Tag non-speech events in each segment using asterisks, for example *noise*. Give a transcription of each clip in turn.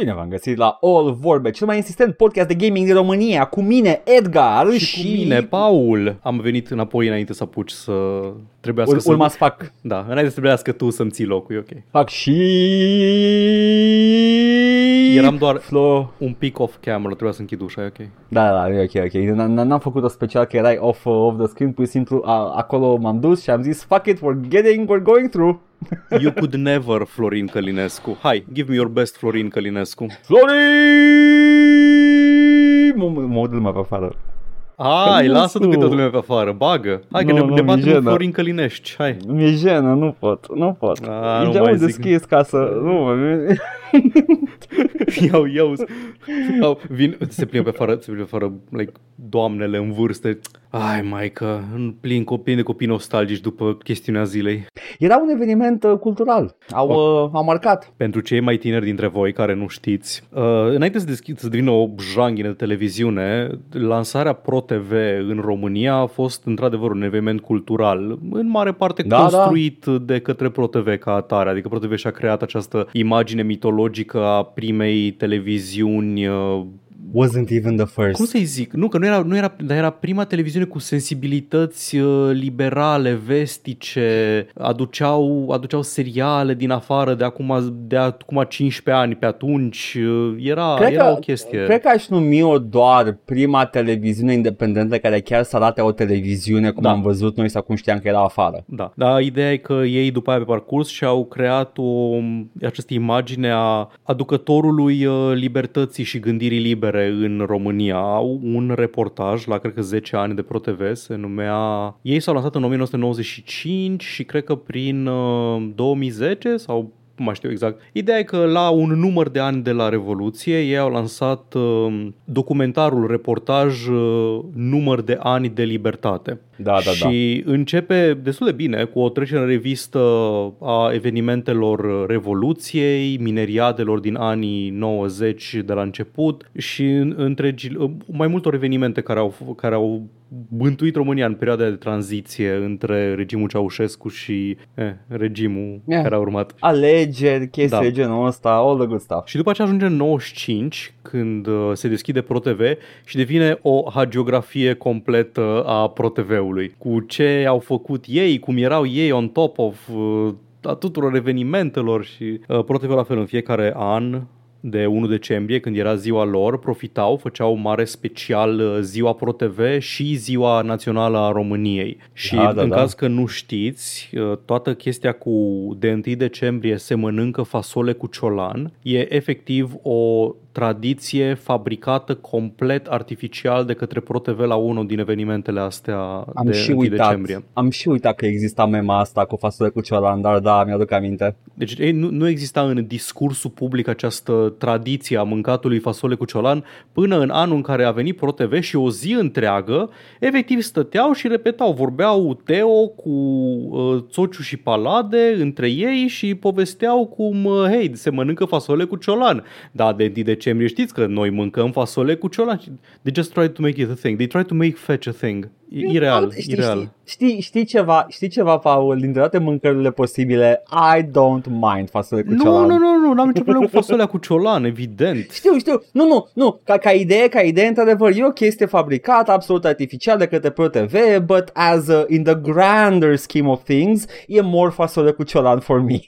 Bine v-am găsit la All Vorbe, cel mai insistent podcast de gaming din România, cu mine, Edgar și, și cu mine, Paul. Am venit înapoi înainte să apuci să trebuiască Ur- să... urma să fac. Da, înainte să trebuiască tu să-mi ții locul, e ok. Fac și... Eram doar Flo... un pic off camera, trebuia să închid ușa, e ok. Da, da, da, e ok, ok. N- n- N-am făcut-o special că erai off, uh, off the screen, pur și simplu a, acolo m-am dus și am zis fuck it, we're getting, we're going through. *laughs* You could never, Florin Călinescu. Hai, give me your best, Florin Călinescu. Florin! Mă, mă, mă dă lumea pe afară. Hai, Călinescu. lasă tu câte lumea pe afară, bagă. Hai că Nu, ne, nu, ne mi-e batem cu jenă. Florin Călinești, hai. Mi-e jenă, nu pot, nu pot. A, e nu geamul mai zic. deschis ca să... Nu, *laughs* *laughs* Iau, iau, iau vin, se plimbă pe afară, se plimbă pe afară, like, doamnele în vârstă. Ai, maică, plin, plin de copii nostalgici după chestiunea zilei. Era un eveniment uh, cultural. Au, uh, au marcat. Pentru cei mai tineri dintre voi care nu știți, uh, înainte să, deschid, să devină o janghină de televiziune, lansarea ProTV în România a fost într-adevăr un eveniment cultural, în mare parte Da, construit de către ProTV ca atare, adică ProTV și-a creat această imagine mitologică a primei televiziuni uh, Wasn't even the first. cum să-i zic? Nu, că nu era, nu era, dar era prima televiziune cu sensibilități uh, liberale, vestice, aduceau, aduceau seriale din afară de acum, de acum 15 ani pe atunci. uh, Era, Cred era că- o chestie. Cred că aș numi-o doar prima televiziune independentă care chiar să arate o televiziune cum Da. am văzut noi sau cum știam că era afară. Da, dar ideea e că ei după aia pe parcurs și-au creat o, această imagine a aducătorului uh, libertății și gândirii libere în România. Au un reportaj la cred că 10 ani de ProTV, se numea... Ei s-au lansat în 1995 și cred că prin uh, 2010 sau nu mai știu exact. Ideea e că la un număr de ani de la Revoluție ei au lansat uh, documentarul, reportaj uh, număr de ani de libertate. Da, da, da. și începe destul de bine cu o trecere în revistă a evenimentelor Revoluției, mineriadelor din anii 90 de la început și în- întregi, mai multor evenimente care au, care au bântuit România în perioada de tranziție între regimul Ceaușescu și eh, regimul Yeah. care a urmat. Alegeri, chestii Da. de genul ăsta, all the good stuff. Și după aceea ajunge în 95, când uh, se deschide ProTV și devine o hagiografie completă a ProTV-ului. Cu ce au făcut ei, cum erau ei on top of uh, a tuturor evenimentelor și uh, ProTV la fel în fiecare an de 1 decembrie, când era ziua lor, profitau, făceau mare special uh, ziua ProTV și ziua națională a României. Și Da, da, în da. caz că nu știți, uh, toată chestia cu de 1 decembrie se mănâncă fasole cu ciolan e efectiv o tradiție fabricată complet artificial de către ProTV la unul din evenimentele astea Am de și 1 uitat, decembrie. am și uitat că exista mema asta cu fasole cu ciolan, dar da, mi-aduc aminte. Deci ei, nu, nu exista în discursul public această tradiție a mâncatului fasole cu ciolan până în anul în care a venit ProTV și o zi întreagă efectiv stăteau și repetau, vorbeau Teo cu uh, Țociu și Palade între ei și povesteau cum, uh, hei, se mănâncă fasole cu ciolan. Da, de 1 decembrie știți că noi mâncăm fasole cu ciolan. They just tried to make it a thing. They tried to make fetch a thing. E ireal, știi, ireal. Știi, știi, știi, ceva, știi ceva, Paul, dintre toate mâncările posibile, I don't mind fasole cu Nu, ciolan. nu, nu, nu, n-am nicio problemă cu fasolea cu ciolan, evident. *laughs* Știu, știu. Nu, nu, nu. Ca, ca idee, ca idee, într-adevăr, e o chestie fabricată absolut artificial de către ProTV, but as a, in the grander scheme of things, e more fasole cu ciolan for me. *laughs*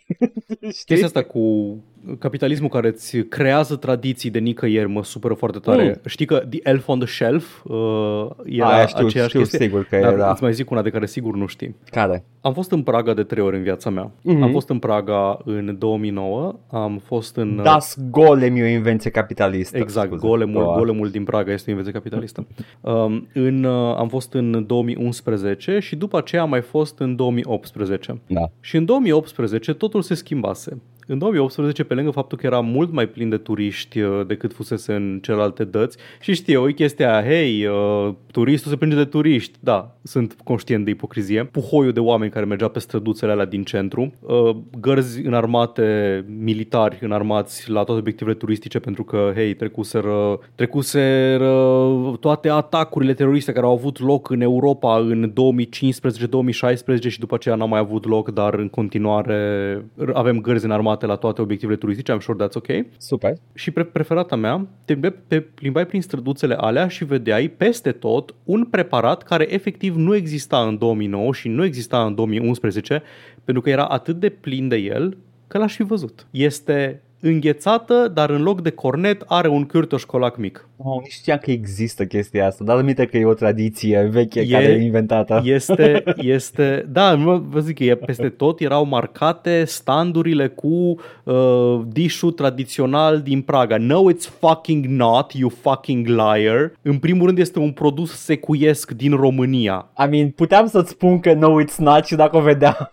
Știi? Chestia asta cu capitalismul care îți creează tradiții de nicăieri mă supără foarte tare. Mm. Știi că The Elf on the Shelf uh, era Aia știu, aceeași știu chestie? sigur că e, Dar da. îți mai zic una de care sigur nu știi. Care? Am fost în Praga de trei ori în viața mea. Mhm. Am fost în Praga în 2009, am fost în... Das Golem e o invenție capitalistă. Exact, Scuze. golemul, Doar. golemul din Praga este o invenție capitalistă. Um, în, uh, am fost în 2011 și după aceea am mai fost în 2018. Da. Și în 2018 totul se schimbase. În 2018, pe lângă faptul că era mult mai plin de turiști uh, decât fusese în celelalte dăți, și știe, o chestia aia, hei, uh, turistul se plânge de turiști. Da, sunt conștient de ipocrizie. Puhoiul de oameni care mergea pe străduțele alea din centru, uh, gărzi înarmate, militari înarmați la toate obiectivele turistice pentru că, hei, trecuseră, trecuseră toate atacurile teroriste care au avut loc în Europa în 2015-2016 și după aceea n-au mai avut loc, dar în continuare avem gărzi înarmate automate la toate obiectivele turistice, I'm sure that's ok. Super. Și pre- preferata mea, te, te plimbai prin străduțele alea și vedeai peste tot un preparat care efectiv nu exista în 2009 și nu exista în 2011 pentru că era atât de plin de el că l-aș fi văzut. Este înghețată, dar în loc de cornet are un cârtoșcolac mic. Oh, nu știam că există chestia asta, dar aminte că e o tradiție veche e, care e inventată. Este, *laughs* este, da, vă zic că e peste tot erau marcate standurile cu uh, dishu tradițional din Praga. No, it's fucking not, you fucking liar. În primul rând este un produs secuiesc din România. I mean, puteam să-ți spun că no, it's not și dacă o vedeam.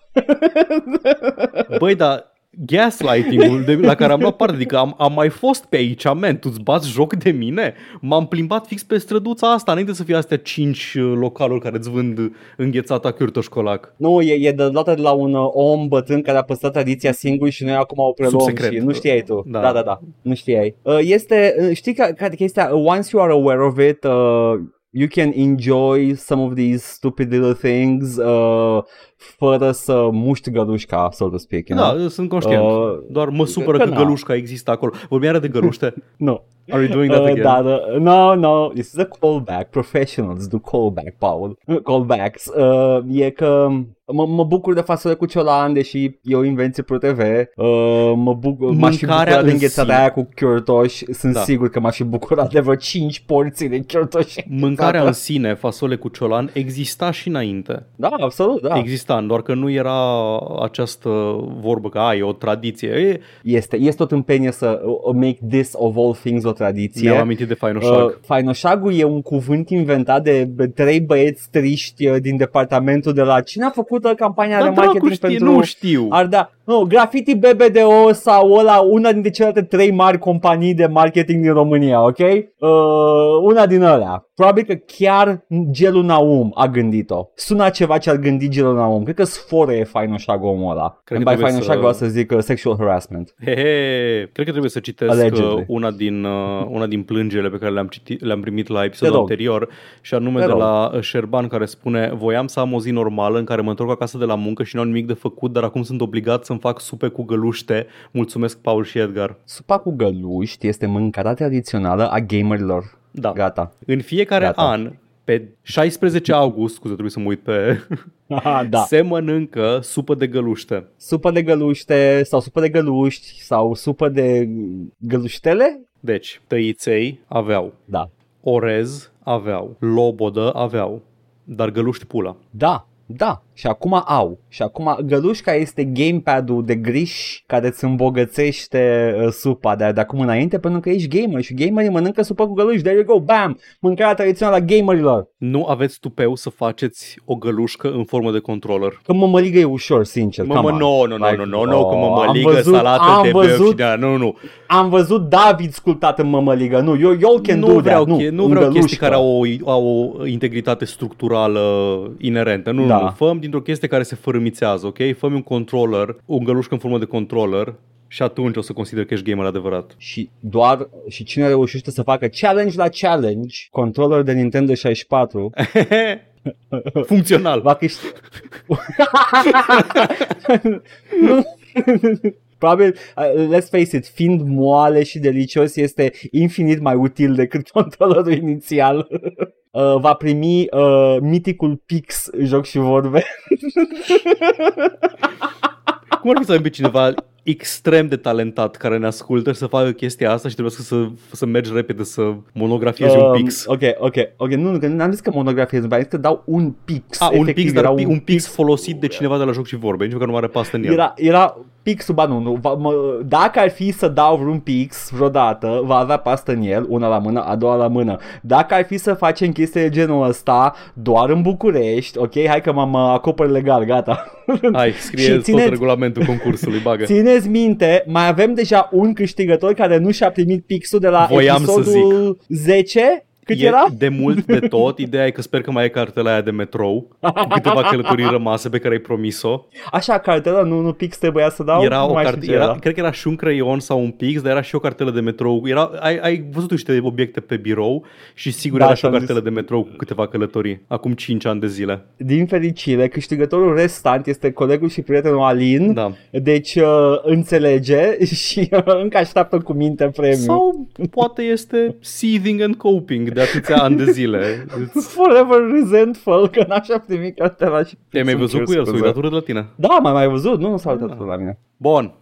*laughs* Băi, dar gaslighting-ul de, la care am luat parte, adică am, am mai fost pe aici, man, tu îți bați joc de mine? M-am plimbat fix pe străduța asta, înainte să fie astea cinci uh, localuri care îți vând înghețata cârtoșcolac. Nu, e, e de dată de la un uh, om bătrân care a păstrat tradiția singur și noi acum o preluăm și nu știai tu. Da. da, da, da, nu știai. Uh, este, știi că, că chestia, once you are aware of it, uh, you can enjoy some of these stupid little things uh, fără să muști gălușca, so to speak. You da, know? sunt conștient. Uh, Doar mă supără că, că gălușca există acolo. Vorbeam de găluște? *laughs* nu. no. Are you doing that uh, again? Da, da. No, no. This is a callback. Professionals do callback, Paul. *laughs* Callbacks. Uh, e că mă, mă bucur de fasole cu ciolan, deși e o invenție pro TV. Uh, mă bucur, m-aș fi bucurat de înghețarea aia cu chiortoș. Sunt da. sigur că m-aș fi bucurat de vreo 5 porții de chiortoș. Mâncarea în sine, fasole cu ciolan, exista și înainte. Da, absolut, da. Exista, doar că nu era această vorbă că ai o tradiție. Este, este o tâmpenie să uh, make this of all things o tradiție. Mi-am amintit de fainoșag. Uh, fainoșagul e un cuvânt inventat de trei băieți triști uh, din departamentul de la... Cine a făcut uh, campania da, de marketing știe, pentru... Nu știu. Ar da, nu, Graffiti BBDO sau ăla, una dintre celelalte trei mari companii de marketing din România, ok? Uh, una din alea. Probabil că chiar Gelu Naum a gândit-o. Sună ceva ce ar gândi Gelu Naum. Cred că sforă e fainoșag omul ăla. Cred că fainoșag să... să zic uh, sexual harassment. He, he. Cred că trebuie să citesc uh, una din, uh, *laughs* una din plângele pe care le-am, citit, le-am primit la episodul anterior și anume de, de la uh, Șerban care spune Voiam să am o zi normală în care mă întorc acasă de la muncă și nu am nimic de făcut, dar acum sunt obligat să-mi fac supe cu găluște. Mulțumesc, Paul și Edgar. Supa cu găluști este mâncarea tradițională a gamerilor. Da. Gata. În fiecare Gata. an, pe 16 august, scuze, trebuie să mă uit pe... *laughs* Aha, da. Se mănâncă supă de găluște. Supă de găluște sau supă de găluști sau supă de găluștele? Deci, tăiței aveau. Da. Orez aveau. Lobodă aveau. Dar găluști pula. Da, da, și acum au. Și acum gălușca este gamepad-ul de griș care îți îmbogățește uh, supa de, de acum înainte pentru că ești gamer și gamerii mănâncă supă cu găluși. There you go, bam! Mâncarea tradițională a gamerilor. Nu aveți tupeu să faceți o gălușcă în formă de controller. Că mămăligă e ușor, sincer. Mă, mă, nu, nu, nu, nu, nu, că mămăligă, văzut, salată am de văzut, băf și de, nu, nu. Am văzut David sculptat în mămăligă. Nu, eu, eu can nu do vreau, that. Nu, nu vreau chestii care au o, au o integritate structurală inerentă. Nu, da. nu, făm dintr-o chestie care se fărâmițează, ok? fă un controller, un gălușcă în formă de controller și atunci o să consider că ești gamer adevărat. Și doar, și cine reușește să facă challenge la challenge, controller de Nintendo 64, *laughs* Funcțional. Va câștiga. *laughs* Probabil, uh, let's face it, fiind moale și delicios, este infinit mai util decât *laughs* controllerul inițial. Uh, va primi uh, miticul Pix joc și vorbe. *laughs* Cum ar fi să avem pe cineva extrem de talentat care ne ascultă să facă chestia asta și trebuie să, să mergi repede să monografiezi um, un pix. Ok, ok, ok. Nu, nu, n-am zis că monografiezi, am zis că dau un pix. Ah, un pix, dar un, un pix folosit de cineva de la joc și vorbe, nici că nu are pastă în el. Era, era pixul, ba nu, nu va, mă, dacă ar fi să dau vreun pix vreodată, va avea pastă în el, una la mână, a doua la mână. Dacă ar fi să facem chestii de genul ăsta, doar în București, ok, hai că m-am acopăr legal, gata. *laughs* Hai, scrie tot țineți, regulamentul concursului, bagă. *laughs* Țineți minte, mai avem deja un câștigător care nu și-a primit pixul de la Voiam episodul 10 Cât e era? de mult de tot. Ideea e că sper că mai e cartela aia de metrou cu câteva *laughs* călătorii rămase pe care ai promis-o. Așa, cartela, nu, nu pix trebuia să dau? Era nu o mai știu carte, ce era, cred că era și un creion sau un pix, dar era și o cartelă de metrou. Era, ai, ai văzut niște obiecte pe birou și sigur Da, era și o ți-am cartelă zis. de metrou cu câteva călătorii. Acum 5 ani de zile. Din fericire, câștigătorul restant este colegul și prietenul Alin, Da. deci uh, înțelege *laughs* și uh, încă așteaptă cu minte premiul. Sau poate este seething and coping *laughs* de atâția ani de zile. Îți- *laughs* Forever resentful că n-așa primit cartela și Te-ai mai Să-mi văzut cer cu el, s-a scuze. uitat urât la tine. Da, mai mai văzut, nu, nu s-a uitat la mine. Bun.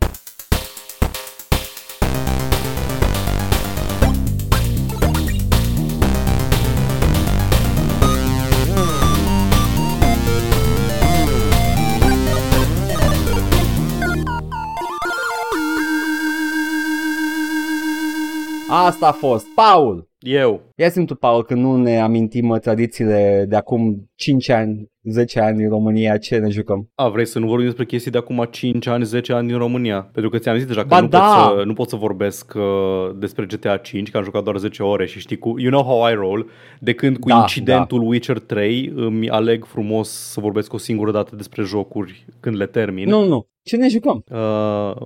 Asta a fost. Paul! Eu. Ia zi tu, Paul, că nu ne amintim uh, tradițiile de acum 5 ani, 10 ani în România, ce ne jucăm? A, vrei să nu vorbim despre chestii de acum 5 ani, 10 ani din România? Pentru că ți-am zis deja că Ba nu, da! pot să, nu pot să vorbesc uh, despre GTA 5, că am jucat doar 10 ore și știi cu You know how I roll. De când cu Da, incidentul Witcher 3 îmi aleg frumos să vorbesc o singură dată despre jocuri când le termin. Nu, nu. Ce ne jucăm? Uh,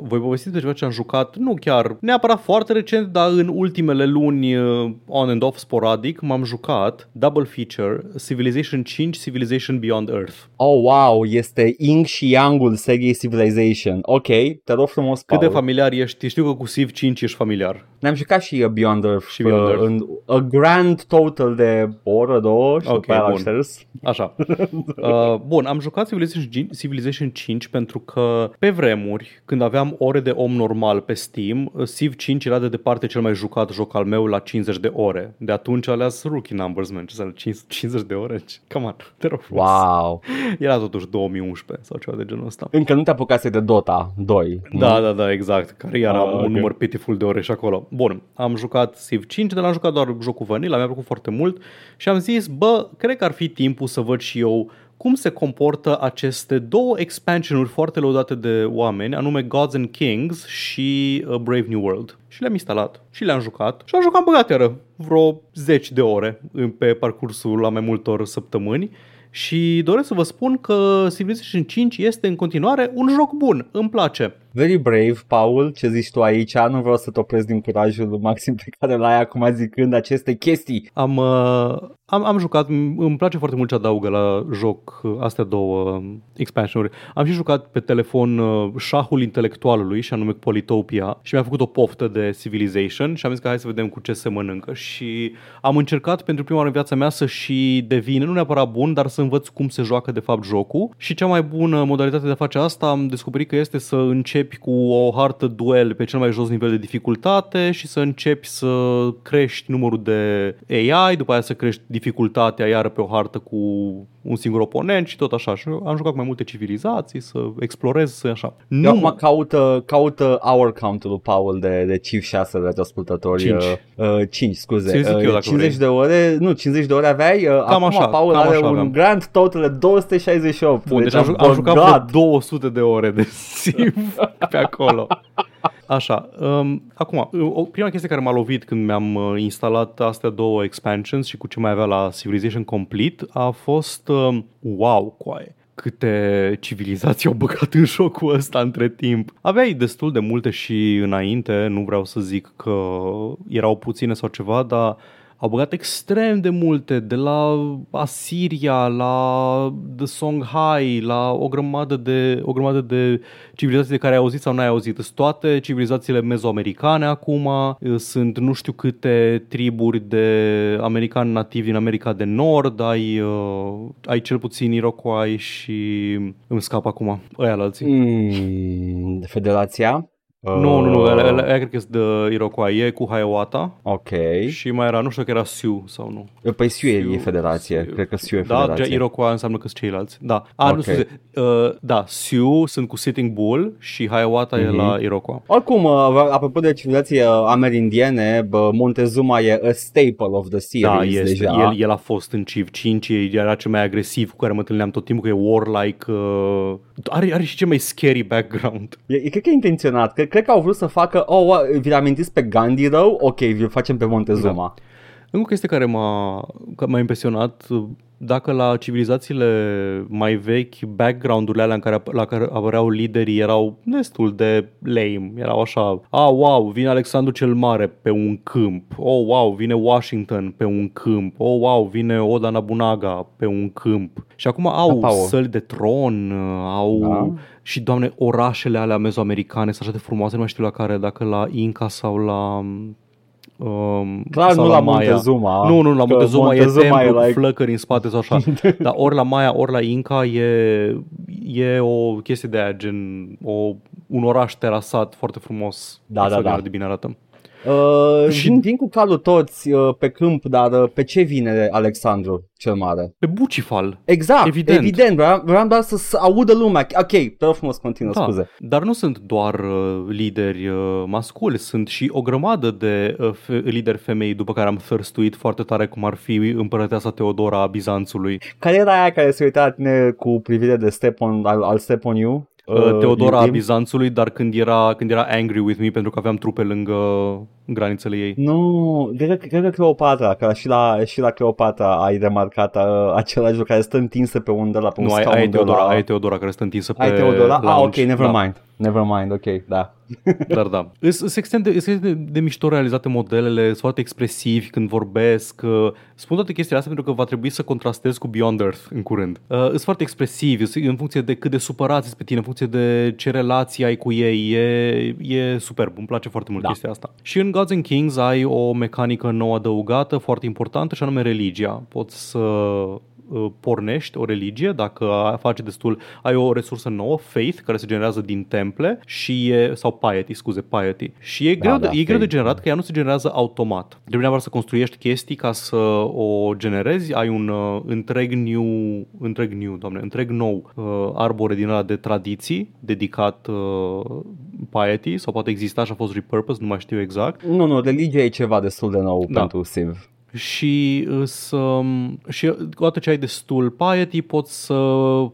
voi povesti despre ceva ce am jucat, nu chiar neapărat foarte recent, dar în ultimele luni uh, on and off sporadic m-am jucat double feature Civilization 5, Civilization Beyond Earth. Oh, wow, este Ing și Yang-ul seriei Civilization. Ok, te rog frumos, Cât Paul. de familiar ești? Știu că cu Civ 5 ești familiar. Ne-am jucat și uh, Beyond Earth, Și Beyond uh, Earth. în a grand total de o oră, două și Ok, după aia l-am bun. șters. Așa. *laughs* Uh, bun, am jucat Civilization, G- Civilization 5 pentru că pe vremuri, când aveam ore de om normal pe Steam, uh, Civ 5 era de departe cel mai jucat joc al meu la 50 de ore. De atunci aleas rookie numbers, man. Ce să 50 de ore? Come on, te rog frumos. Wow. *laughs* Era totuși 2011 sau ceva de genul ăsta. Încă nu te apucase de Dota 2. Da, da, da, exact. Care era Ah, un ok. număr pitiful de ore și acolo. Bun, am jucat Civ 5, dar am jucat doar jocul vanilla, mi-a plăcut foarte mult și am zis, bă, cred că ar fi timpul să văd și eu cum se comportă aceste două expansionuri foarte lăudate de oameni, anume Gods and Kings și uh, Brave New World. Și le-am instalat și le-am jucat și am jucat băgateră vreo 10 de ore în- pe parcursul la mai multor săptămâni și doresc să vă spun că Civilization 5 este în continuare un joc bun, îmi place. Very brave, Paul, ce zici tu aici? Nu vreau să te opresc din curajul maxim pe care l-ai acum zicând aceste chestii. Am, uh, am, am jucat, m- îmi place foarte mult ce adaugă la joc uh, astea două uh, expansionuri. Am și jucat pe telefon uh, șahul intelectualului și anume Politopia și mi-a făcut o poftă de Civilization și am zis că hai să vedem cu ce se mănâncă și am încercat pentru prima oară în viața mea să și devin, nu neapărat bun, dar să învăț cum se joacă de fapt jocul și cea mai bună modalitate de a face asta am descoperit că este să începi cu o hartă duel pe cel mai jos nivel de dificultate și să începi să crești numărul de AI, după aia să crești dificultatea iară pe o hartă cu un singur oponent și tot așa. Și am jucat cu mai multe civilizații, să explorez, să așa. Eu Nu, acum caută, caută hour count-ul lui Paul de, de Civ 6 de ascultători. Cinci. Uh, uh, 5, scuze. Ți-l zic Uh, eu dacă 50 vrei. de ore, nu, 50 de ore aveai. Uh, acum așa, Paul cam are așa un aveam. grand total de 268. Bun, deci am, ju- am jucat vreo 200 de ore de *laughs* Civ pe acolo. Așa, um, acum, o, prima chestie care m-a lovit când mi-am uh, instalat astea două expansions și cu ce mai avea la Civilization Complete a fost, um, wow, coaie câte civilizații au băgat în jocul ăsta între timp. Aveai destul de multe și înainte, nu vreau să zic că erau puține sau ceva, dar au băgat extrem de multe, de la Asiria, la The Songhai, la o grămadă de, o grămadă de civilizații de care ai auzit sau n-ai auzit. Sunt toate civilizațiile mezoamericane acum, sunt nu știu câte triburi de americani nativi din America de Nord, ai, uh, ai cel puțin Iroquois și îmi scap acum, ăia la alții. Mm, Federația? Nu, nu, nu, Uh, ăla, ăla, ăla cred că sunt de Iroquois, e cu Hiawatha Ok. și mai era, nu știu că era Sioux sau nu. Păi Sioux e Sioux, federație. Sioux. Cred că Sioux e Da, federație. Ge- Iroquois înseamnă că sunt ceilalți. Da. A, Ok. nu scuze. Uh, da, Sioux sunt cu Sitting Bull și Hiawatha e Mhm. la Iroquois. Oricum, uh, apropo de civilizații uh, amerindiene, bă, Montezuma e a staple of the Da, series este. deja. El, el a fost în Civ 5, era cel mai agresiv cu care mă întâlneam tot timpul, că e warlike. Uh, are, are și cel mai scary background. E, e, cred că e intenționat. Cred, cred că au vrut să facă, oh, wa- vi-l amintiți pe Gandhi rău? Ok, vi-l facem pe Montezuma. Încă o chestie care m-a, că m-a impresionat, dacă la civilizațiile mai vechi, background-urile alea în care, la care apăreau liderii erau destul de lame, erau așa, ah, wow, vine Alexandru cel Mare pe un câmp, oh, wow, vine Washington pe un câmp, oh, wow, vine Oda Nobunaga pe un câmp. Și acum au Da, Paul. săli de tron, au Da. și, doamne, orașele alea mezoamericane sunt așa de frumoase, nu mai știu la care, dacă la Inca sau la... Um, Clar sau nu la Maya. Montezuma. Nu, nu, la că Montezuma, Montezuma e templu e cu like- flăcări în spate sau așa. *laughs* Dar ori la Maya, ori la Inca e, e o chestie de aia, gen o, un oraș terasat foarte frumos. Da, da, Extraordinar da. de bine arată. Uh, Și- și... vin, vin cu calul toți uh, pe câmp, dar uh, pe ce vine Alexandru cel Mare? Pe Bucifal. Exact, Evident. evident, evident vreau, vreau doar să, să audă lumea. Ok, te rog frumos, continuă, Da, scuze. dar nu sunt doar uh, lideri uh, masculi, sunt și o grămadă de uh, fe- lideri femei după care am thirstuit foarte tare, cum ar fi împărăteasa Teodora a Bizanțului. Care era aia care se uita la tine cu privire de step on, al, al step on you? Uh, Teodora a iubim? Bizanțului, dar când era, când era angry with me pentru că aveam trupe lângă granițele ei. Nu, cred că, cred că Cleopatra, că și la, și la Cleopatra ai remarcat uh, același lucru care stă întinsă pe undă la pe un Nu, ai, scaun ai de Teodora, la... ai Teodora care stă întinsă pe ai Teodora? Ah, ok, lounge. never da. mind. Never mind, ok, da. *laughs* Dar da. Sunt extrem de, îs extrem de, de mișto realizate modelele, sunt foarte expresivi când vorbesc. uh, Spun toate chestiile astea pentru că va trebui să contrastez cu Beyond Earth în curând. Uh, Sunt foarte expresivi sunt în funcție de cât de supărați sunt pe tine, în funcție de ce relații ai cu ei. E, e superb, îmi place foarte mult Da. chestia asta. Și în Gods and Kings ai o mecanică nouă adăugată, foarte importantă, și anume religia. Poți să uh, pornești o religie dacă faci destul, ai o resursă nouă, faith, care se generează din temple și e, sau piety, scuze, piety. Și e, greu, da, de, e greu de faith, generat da. că ea nu se generează automat. Trebuie neapărat să construiești chestii ca să o generezi, ai un uh, întreg new, întreg new, doamne, întreg nou uh, arbore din ăla de tradiții dedicat uh, piety sau poate exista și a fost repurposed, nu mai știu exact. Nu, nu, religia e ceva destul de nou Da. pentru Siv. Și, să, și odată ce ai destul piety poți să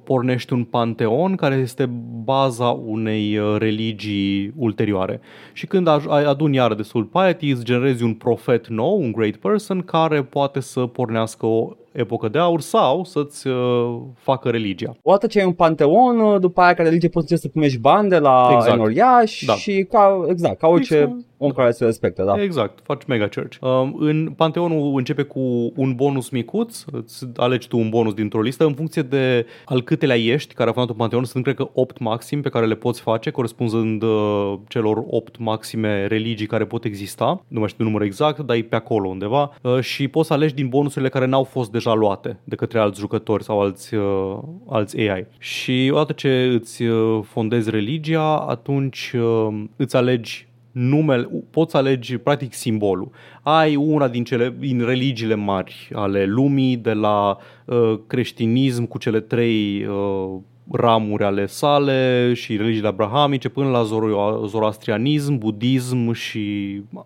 pornești un panteon care este baza unei uh, religii ulterioare. Și când aj- ai aduni iară destul piety îți generezi un profet nou, un great person care poate să pornească o epocă de aur sau să-ți uh, facă religia. Odată ce ai un panteon, uh, după aia ca religie poți să încerci să primești bani de la Exact. enoriași Da. și ca, exact, ca orice Exact. om care se respectă, da. Exact, faci mega church. Um, în Panteonul începe cu un bonus micuț, îți alegi tu un bonus dintr-o listă în funcție de al câtelea ești care a fondat un Panteon, sunt cred că 8 maxim pe care le poți face, corespunzând uh, celor 8 maxime religii care pot exista, nu mai știu numărul exact, dar e pe acolo undeva uh, și poți să alegi din bonusurile care n-au fost deja luate de către alți jucători sau alți, uh, alți AI. Și odată ce îți uh, fondezi religia, atunci uh, îți alegi numele, poți să alegi practic simbolul. Ai una din cele din religiile mari ale lumii, de la uh, creștinism cu cele trei uh, ramuri ale sale și religiile abrahamice până la zoro- zoroastrianism, budism și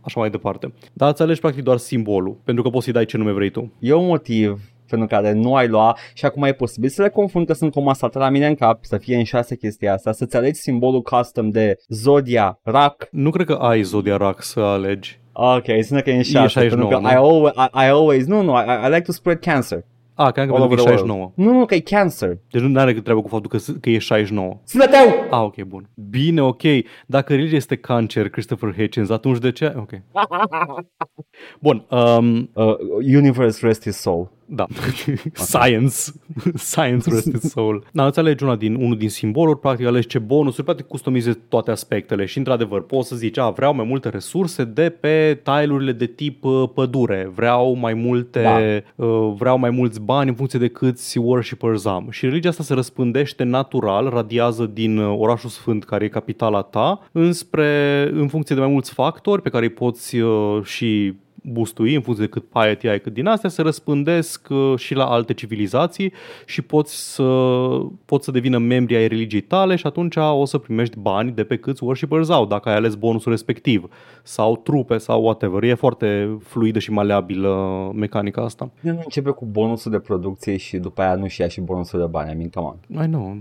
așa mai departe. Dar îți alegi practic doar simbolul, pentru că poți să-i dai ce nume vrei tu. E un motiv pentru care nu ai lua și acum e posibil să le confund că sunt comasate la mine în cap, să fie în șase chestia asta, să-ți alegi simbolul custom de Zodia, Rac, Nu cred că ai Zodiac să alegi. Ok, sună că e în șase, 69, pentru că nu? Și always, I, I always, nu, nu, I, I like to spread cancer. Ah, cred că all pentru că over e the world. 69. Nu, nu, că e cancer. Deci nu are treabă cu faptul că, s- că e 69. Sânăteu! Ah, ok, bun. Bine, ok. Dacă religia este cancer, Christopher Hitchens, atunci de ce? Ok. *laughs* Bun, um, Uh, universe rest his soul. Da. *laughs* Science. Science rest its soul. *laughs* Da, îți alegi una din, unul din simboluri, practic alegi ce bonusuri, practic customizezi toate aspectele și într-adevăr poți să zici, a, vreau mai multe resurse de pe tile-urile de tip uh, pădure, vreau mai multe, Da. uh, vreau mai mulți bani în funcție de câți worshippers am. Și religia asta se răspândește natural, radiază din uh, orașul sfânt care e capitala ta, înspre, în funcție de mai mulți factori pe care îi poți uh, și bustui în funcție de cât piety ai, cât din astea, se răspândesc uh, și la alte civilizații și poți să, poți să devină membri ai religiei tale și atunci o să primești bani de pe câți worshippers au, dacă ai ales bonusul respectiv sau trupe sau whatever. E foarte fluidă și maleabilă mecanica asta. Nu începe cu bonusul de producție și după aia nu și ia și bonusul de bani. I mean, come on. I know.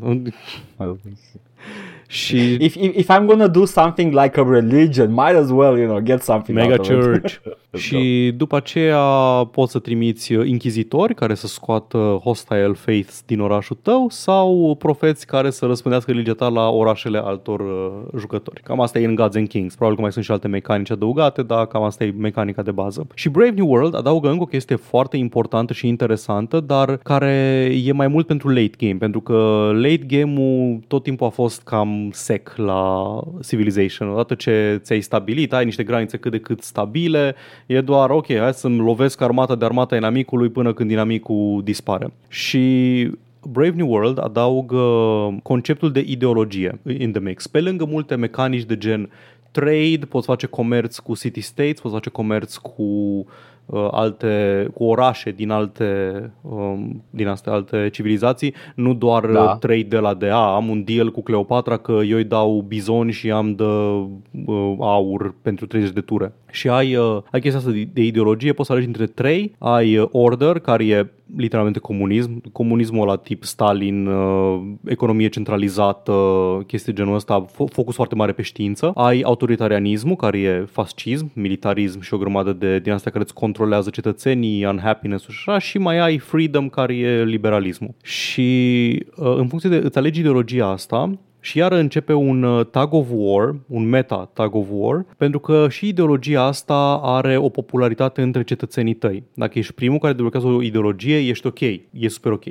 Și If, if, if I'm gonna do something like a religion, might as well, you know, get something Mega out of it. Church. *laughs* și după aceea poți să trimiți inchizitori care să scoată hostile faiths din orașul tău sau profeți care să răspândească religia ta la orașele altor uh, jucători. Cam asta e în Gods and Kings. Probabil că mai sunt și alte mecanici adăugate, dar cam asta e mecanica de bază. Și Brave New World adaugă încă o chestie foarte importantă și interesantă, dar care e mai mult pentru late game, pentru că late game-ul tot timpul a fost cam sec la Civilization. Odată ce ți-ai stabilit, ai niște granițe cât de cât stabile, e doar ok, hai să-mi lovesc armata de armata inamicului până când dinamicul dispare. Și Brave New World adaugă conceptul de ideologie in the mix. Pe lângă multe mecanici de gen trade, poți face comerț cu city-states, poți face comerț cu uh, alte cu orașe din alte um, din astea alte civilizații, nu doar Da. da. trade de la de a, am un deal cu Cleopatra că eu îi dau bizoni și am de uh, aur pentru 30 de ture. Și ai, uh, ai chestia asta de, de ideologie, poți să alegi între trei, ai uh, order care e literalmente comunism, comunismul la tip Stalin, uh, economie centralizată, chestii genul ăsta, fo- focus foarte mare pe știință. Ai autoritarianismul, care e fascism, militarism și o grămadă de din astea care îți controlează cetățenii, unhappiness-ul și așa, și mai ai freedom, care e liberalismul. Și uh, în funcție de îți alegi ideologia asta, și iar începe un uh, tag of war, un meta tag of war, pentru că și ideologia asta are o popularitate între cetățenii tăi. Dacă ești primul care deblochează o ideologie, ești ok, e super ok.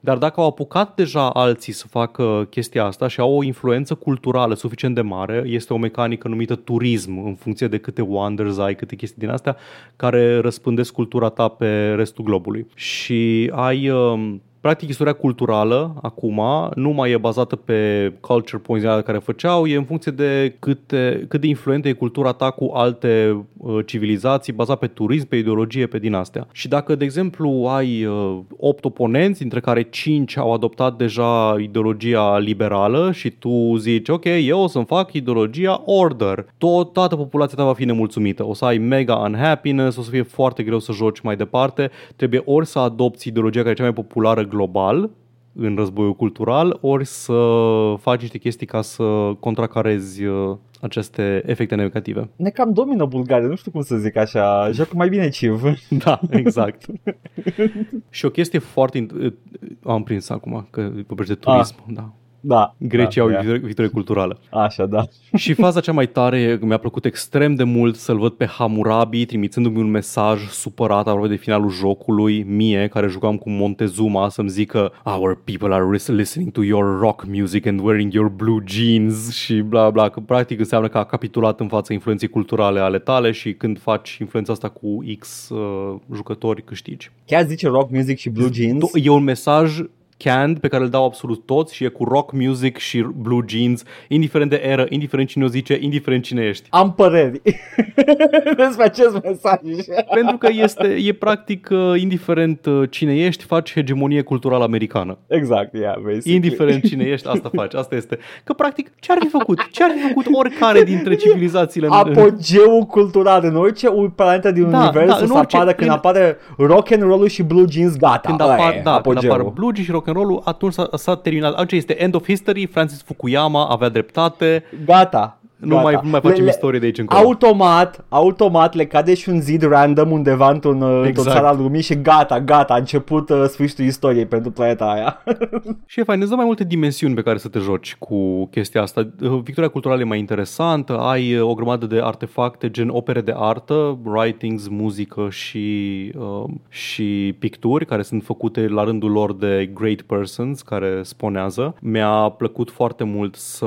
Dar dacă au apucat deja alții să facă chestia asta și au o influență culturală suficient de mare, este o mecanică numită turism, în funcție de câte wonders ai, câte chestii din astea, care răspândesc cultura ta pe restul globului. Și ai... um, Practic, istoria culturală, acum, nu mai e bazată pe culture points alea care făceau, e în funcție de câte, cât de influentă e cultura ta cu alte uh, civilizații, bazat pe turism, pe ideologie, pe din astea. Și dacă, de exemplu, ai uh, 8 oponenți, dintre care 5 au adoptat deja ideologia liberală și tu zici, ok, eu o să-mi fac ideologia order, tot, toată populația ta va fi nemulțumită, o să ai mega unhappiness, o să fie foarte greu să joci mai departe, trebuie ori să adopți ideologia care e cea mai populară global în războiul cultural, ori să faci niște chestii ca să contracarezi uh, aceste efecte negative. Ne cam domină Bulgaria, nu știu cum să zic așa, joacă mai bine Civ. *laughs* Da, exact. și o chestie foarte... int- Am prins acum că vorbești de turism. Da. Da. Grecii da, au da. victorie, victorie culturală. Așa, da. Și faza cea mai tare, mi-a plăcut extrem de mult să-l văd pe Hammurabi trimițându-mi un mesaj supărat aproape de finalul jocului, mie, care jucam cu Montezuma, să-mi zică Our people are lis- listening to your rock music and wearing your blue jeans și bla bla, că practic înseamnă că a capitulat în fața influenței culturale ale tale și când faci influența asta cu X uh, jucători câștigi. Chiar zice rock music și blue jeans. E un mesaj canned pe care îl dau absolut toți și e cu rock music și blue jeans, indiferent de eră, indiferent cine o zice, indiferent cine ești. Am păreri *laughs* despre acest mesaj. Pentru că este, e practic, uh, indiferent uh, cine ești, faci hegemonie culturală americană. Exact, yeah, basically. Indiferent cine ești, asta faci. Asta este. Că, practic, ce ar fi făcut? Ce ar fi făcut oricare dintre civilizațiile? în- Apogeul cultural în orice planetă din Da, univers da, o în să orice- apară când în- apare rock and roll și blue jeans, gata. Când ăla apar, e da, când apogeul. apar blues și rock and roll atunci s-a, s-a terminat. Atunci este end of history, Francis Fukuyama avea dreptate, Gata. Nu gata. mai, nu mai facem Le- le- istorie de aici încolo. Automat, automat le cade și un zid random undeva într-un, exact. într-o Exact. țară al lumii și gata, gata, a început uh, sfârșitul istoriei pentru planeta aia. *laughs* Și e fain, îți dă mai multe dimensiuni pe care să te joci cu chestia asta. Victoria culturală e mai interesantă, ai uh, o grămadă de artefacte gen opere de artă, writings, muzică și, uh, și picturi care sunt făcute la rândul lor de great persons care sponează. Mi-a plăcut foarte mult să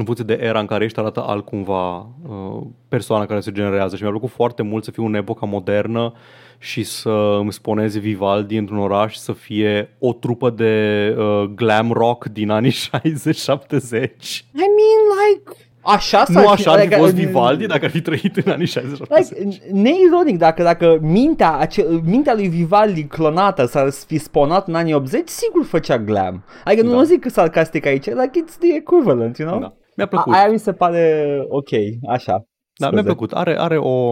în funcție de era în care ești, arată altcumva uh, persoana care se generează și mi-a plăcut foarte mult să fiu în epoca modernă și să îmi spunezi Vivaldi într-un oraș să fie o trupă de uh, glam rock din anii *laughs* 60-70. I mean, like... Așa Nu așa ar fi adică, fost n- Vivaldi dacă ar fi trăit în anii 60-70. Like, neironic, dacă, dacă mintea, ace- mintea lui Vivaldi clonată s-ar fi sponat în anii 80, sigur făcea glam. Adică Da. nu zic sarcastic aici, like it's the equivalent, you know? Da. Mi-a A, plăcut. aia mi se pare ok, așa. Da, mi-a plăcut. Are, are o,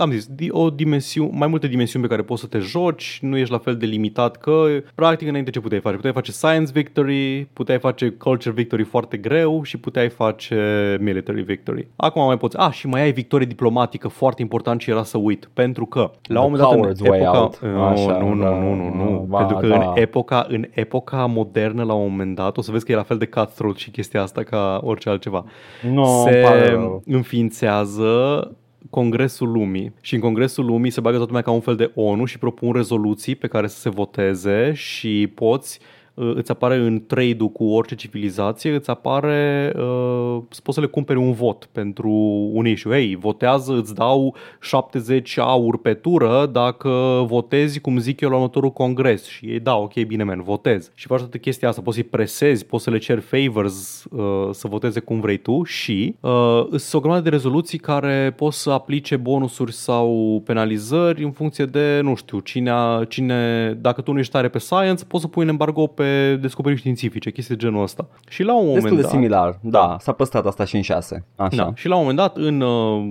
am zis, o dimensiune, mai multe dimensiuni pe care poți să te joci, nu ești la fel de limitat că, practic, înainte ce puteai face? Puteai face science victory, puteai face culture victory foarte greu și puteai face military victory. Acum mai poți, a, și mai ai victorie diplomatică, foarte important și era să uit, pentru că, la un moment dat, în epoca, Așa, nu, nu, nu, nu, nu, nu, ba, pentru că da. în epoca, în epoca modernă, la un moment dat, o să vezi că e la fel de cutthroat și chestia asta ca orice altceva. No, se înființează Congresul Lumii. Și în Congresul Lumii se bagă toată lumea ca un fel de ONU și propun rezoluții pe care să se voteze și poți Uh, îți apare în trade-ul cu orice civilizație, îți apare, uh, poți să le cumperi un vot pentru un issue. Hei, votează, îți dau 70 aur pe tură dacă votezi, cum zic eu, la următorul congres. Și ei, da, ok, bine, men, votez. Și faci toată chestia asta, poți să-i presezi, poți să le ceri favors uh, să voteze cum vrei tu și uh, sunt o grămadă de rezoluții care poți să aplice bonusuri sau penalizări în funcție de, nu știu, cine, cine dacă tu nu ești tare pe science, poți să pui un embargo pe pe descoperiri științifice, chestii de genul ăsta. Și la un moment Destul dat... de similar, da, da, s-a păstrat asta și în 6. Așa. Da, și la un moment dat, în, uh,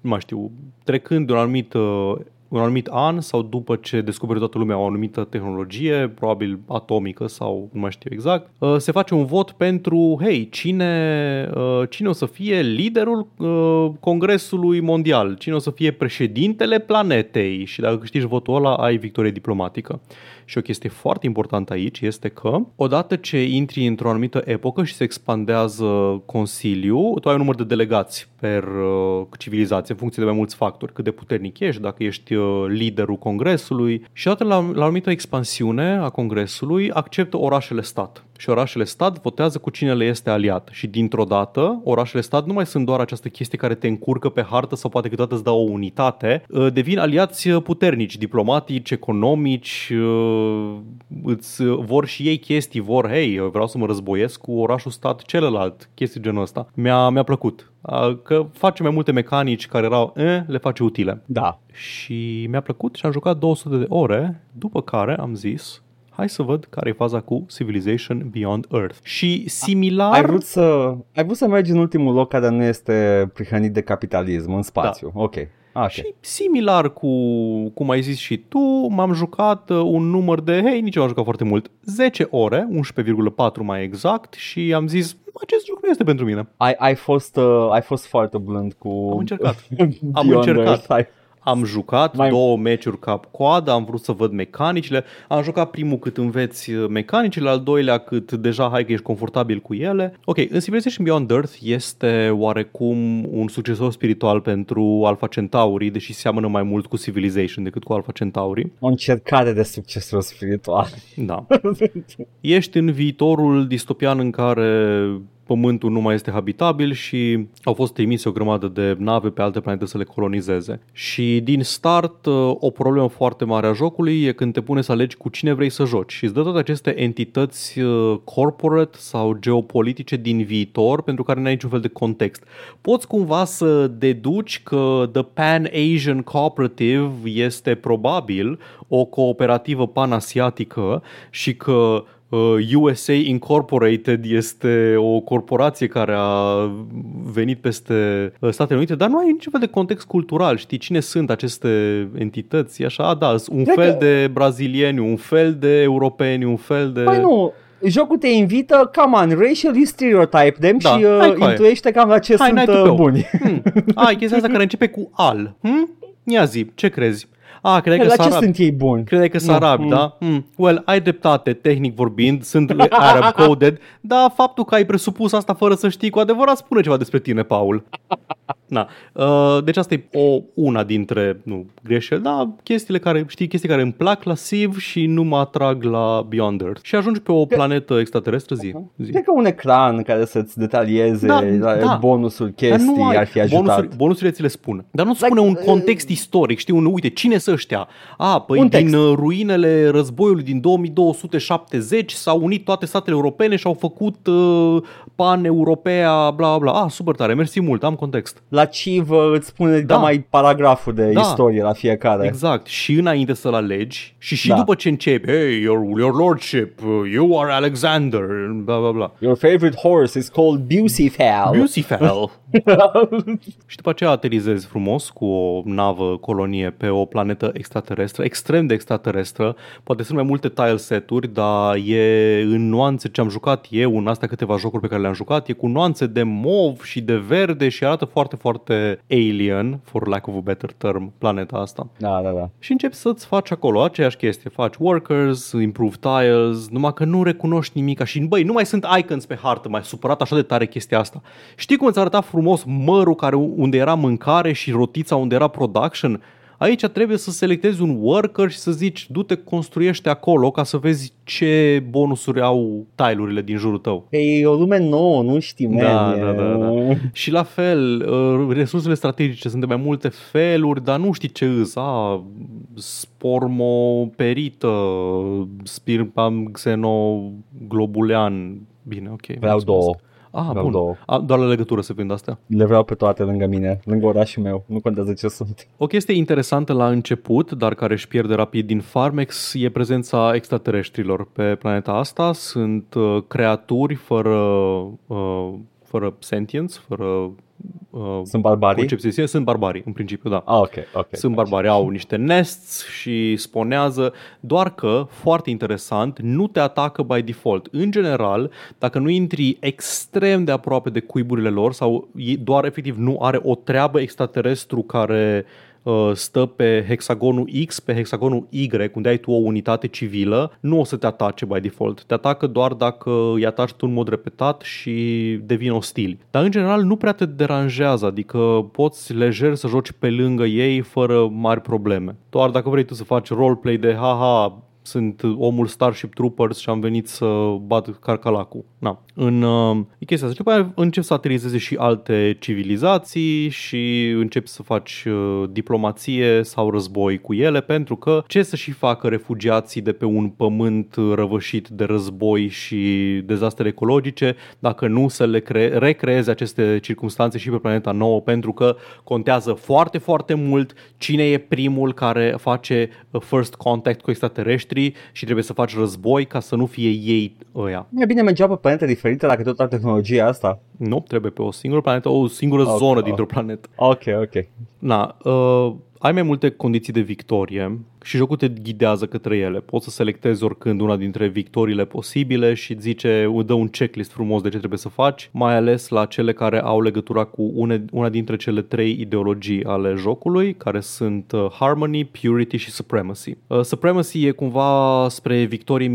nu mai știu, trecând de un anumit uh, un anumit an sau după ce descoperi toată lumea o anumită tehnologie, probabil atomică sau nu mai știu exact, uh, se face un vot pentru, hei, cine, cine o să fie liderul Congresului Mondial, cine o să fie președintele planetei și dacă câștigi votul ăla ai victorie diplomatică. Și o chestie foarte importantă aici este că odată ce intri într-o anumită epocă și se expandează Consiliu, tu ai un număr de delegați per uh, civilizație în funcție de mai mulți factori, cât de puternic ești, dacă ești uh, liderul Congresului. Și odată la, la o anumită expansiune a Congresului acceptă orașele stat și orașele stat votează cu cine le este aliat. Și dintr-o dată, orașele stat nu mai sunt doar această chestie care te încurcă pe hartă sau poate câteodată îți dau o unitate, uh, devin aliați puternici, diplomatici, economici, uh, îți vor și ei chestii, vor, hei, vreau să mă războiesc cu orașul stat celălalt, chestii genul ăsta. Mi-a, mi-a plăcut. Uh, că face mai multe mecanici care erau, eh, le face utile. Da. Și mi-a plăcut și am jucat 200 de ore, după care am zis, hai să văd care e faza cu Civilization Beyond Earth. Și similar... Ai vrut să, ai vrut să mergi în ultimul loc care nu este prihănit de capitalism, în spațiu. Da. Ok. Okay. Și similar cu cum ai zis și tu, m-am jucat uh, un număr de, hei, nici nu am jucat foarte mult, 10 ore, 11,4 mai exact și am zis, acest joc nu este pentru mine. Ai, ai, fost, uh, ai fost foarte blând cu... Am încercat. *laughs* am încercat. Earth. Am jucat Mai... două meciuri cap coadă, am vrut să văd mecanicile. Am jucat primul cât înveți mecanicile, al doilea cât deja hai că ești confortabil cu ele. Ok, în Civilization Beyond Earth este oarecum un succesor spiritual pentru Alpha Centauri, deși seamănă mai mult cu Civilization decât cu Alpha Centauri. O încercare de succesor spiritual. Da. *laughs* Ești în viitorul distopian în care Pământul nu mai este habitabil și au fost trimise o grămadă de nave pe alte planete să le colonizeze. Și din start, uh, o problemă foarte mare a jocului e când te pune să alegi cu cine vrei să joci și îți dă toate aceste entități uh, corporate sau geopolitice din viitor pentru care n-ai niciun fel de context. Poți cumva să deduci că The Pan Asian Cooperative este probabil o cooperativă panasiatică și că USA uh, Incorporated este o corporație care a venit peste uh, Statele Unite, dar nu ai niciun fel de context cultural. Știi cine sunt aceste entități? Așa, da, un Cred fel că... de brazilieni, un fel de europeni, un fel de... Păi nu, jocul te invită, come on, racially stereotype them da, și uh, intuiește cam la ce hai, sunt uh, buni. Hmm. Ai chestia asta care începe cu al. Hmm? Ia zi, ce crezi? Ah, cred că la ce sunt ei buni? Cred că sunt arabi, mm. da? Mm. Well, ai dreptate, tehnic vorbind, sunt *laughs* Arab coded, dar faptul că ai presupus asta fără să știi cu adevărat spune ceva despre tine, Paul. Na. Uh, deci asta e o, una dintre, nu, greșeli, dar chestiile care, știi, chestii care îmi plac la Civ și nu mă atrag la Beyond Earth. Și ajungi pe o planetă extraterestră, zi. zi. Cred că un ecran care să-ți detalieze da, da. bonusul chestii ar fi ajutat. Bonusuri, bonusurile ți le spun. Dar nu spune like, un uh, context uh, istoric, știi, un, uite, cine să ăștia? A, păi un din text. Uh, ruinele războiului din 2270 s-au unit toate statele europene și au făcut uh, pan-europea, bla bla. Ah, super tare, mersi mult, am context. La Civă îți spune, da, Da. mai paragraful de Da. istorie la fiecare. Exact. Și înainte să-l alegi și și Da. după ce începi, hey, your, your lordship, uh, you are Alexander, bla bla bla. Your favorite horse is called Bucifal. Bucifel. *laughs* și după aceea aterizezi frumos cu o navă colonie pe o planetă extraterestră, extrem de extraterestră. Poate sunt mai multe tile seturi, dar e în nuanțe ce am jucat eu, în astea câteva jocuri pe care le-am jucat, e cu nuanțe de mov și de verde și arată foarte, foarte alien, for lack of a better term, planeta asta. da, da, da. Și începi să-ți faci acolo aceeași chestie. Faci workers, improve tiles, numai că nu recunoști nimic. Și băi, nu mai sunt icons pe hartă, mai supărat așa de tare chestia asta. Știi cum îți arăta frumos mărul care, unde era mâncare și rotița unde era production? Aici trebuie să selectezi un worker și să zici, du-te, construiește acolo ca să vezi ce bonusuri au tile-urile din jurul tău. E o lume nouă, nu știi, Da, man. da, da, da. Și la fel, uh, resursele strategice sunt de mai multe feluri, dar nu știi ce îs. A, spormoperită, spirpam xenoglobulean. Bine, ok. Vreau două. Ah, Vreau bun. două. A, doar la legătură se prind astea. Le vreau pe toate lângă mine, lângă orașul meu. Nu contează ce sunt. O chestie interesantă la început, dar care își pierde rapid din Farmex, e prezența extraterestrilor pe planeta asta. Sunt uh, creaturi fără, uh, fără sentience, fără uh, Sunt barbarii? concepție de sine. Sunt barbarii, în principiu, da. Ah, ok, ok. Sunt barbari, au niște nests și sponează, doar că, foarte interesant, nu te atacă by default. În general, dacă nu intri extrem de aproape de cuiburile lor sau e- doar efectiv nu are o treabă extraterestru care uh, stă pe hexagonul X, pe hexagonul Y, unde ai tu o unitate civilă, nu o să te atace by default. Te atacă doar dacă îi ataci tu în mod repetat și devin ostili. Dar în general nu prea te deranjează, adică poți lejer să joci pe lângă ei fără mari probleme. Doar dacă vrei tu să faci roleplay de haha, sunt omul Starship Troopers și am venit să bat carcalacul. Na. În uh, e chestia asta. Și după aia încep să aterizeze și alte civilizații și începi să faci uh, diplomație sau război cu ele pentru că ce să și facă refugiații de pe un pământ răvășit de război și dezastre ecologice dacă nu să le cre- recreeze aceste circunstanțe și pe planeta nouă pentru că contează foarte, foarte mult cine e primul care face uh, first contact cu extraterestrii și trebuie să faci război ca să nu fie ei ăia. E bine mergeau pe planete diferite dacă tot au tehnologia asta. Nu, trebuie pe o singură planetă, o singură Ok, zonă ok. dintr-o planetă. Ok, ok. Na, uh, ai mai multe condiții de victorie și jocul te ghidează către ele. Poți să selectezi oricând una dintre victoriile posibile și îți zice, îți dă un checklist frumos de ce trebuie să faci, mai ales la cele care au legătura cu une, una dintre cele trei ideologii ale jocului, care sunt uh, Harmony, Purity și Supremacy. Uh, Supremacy e cumva spre victorie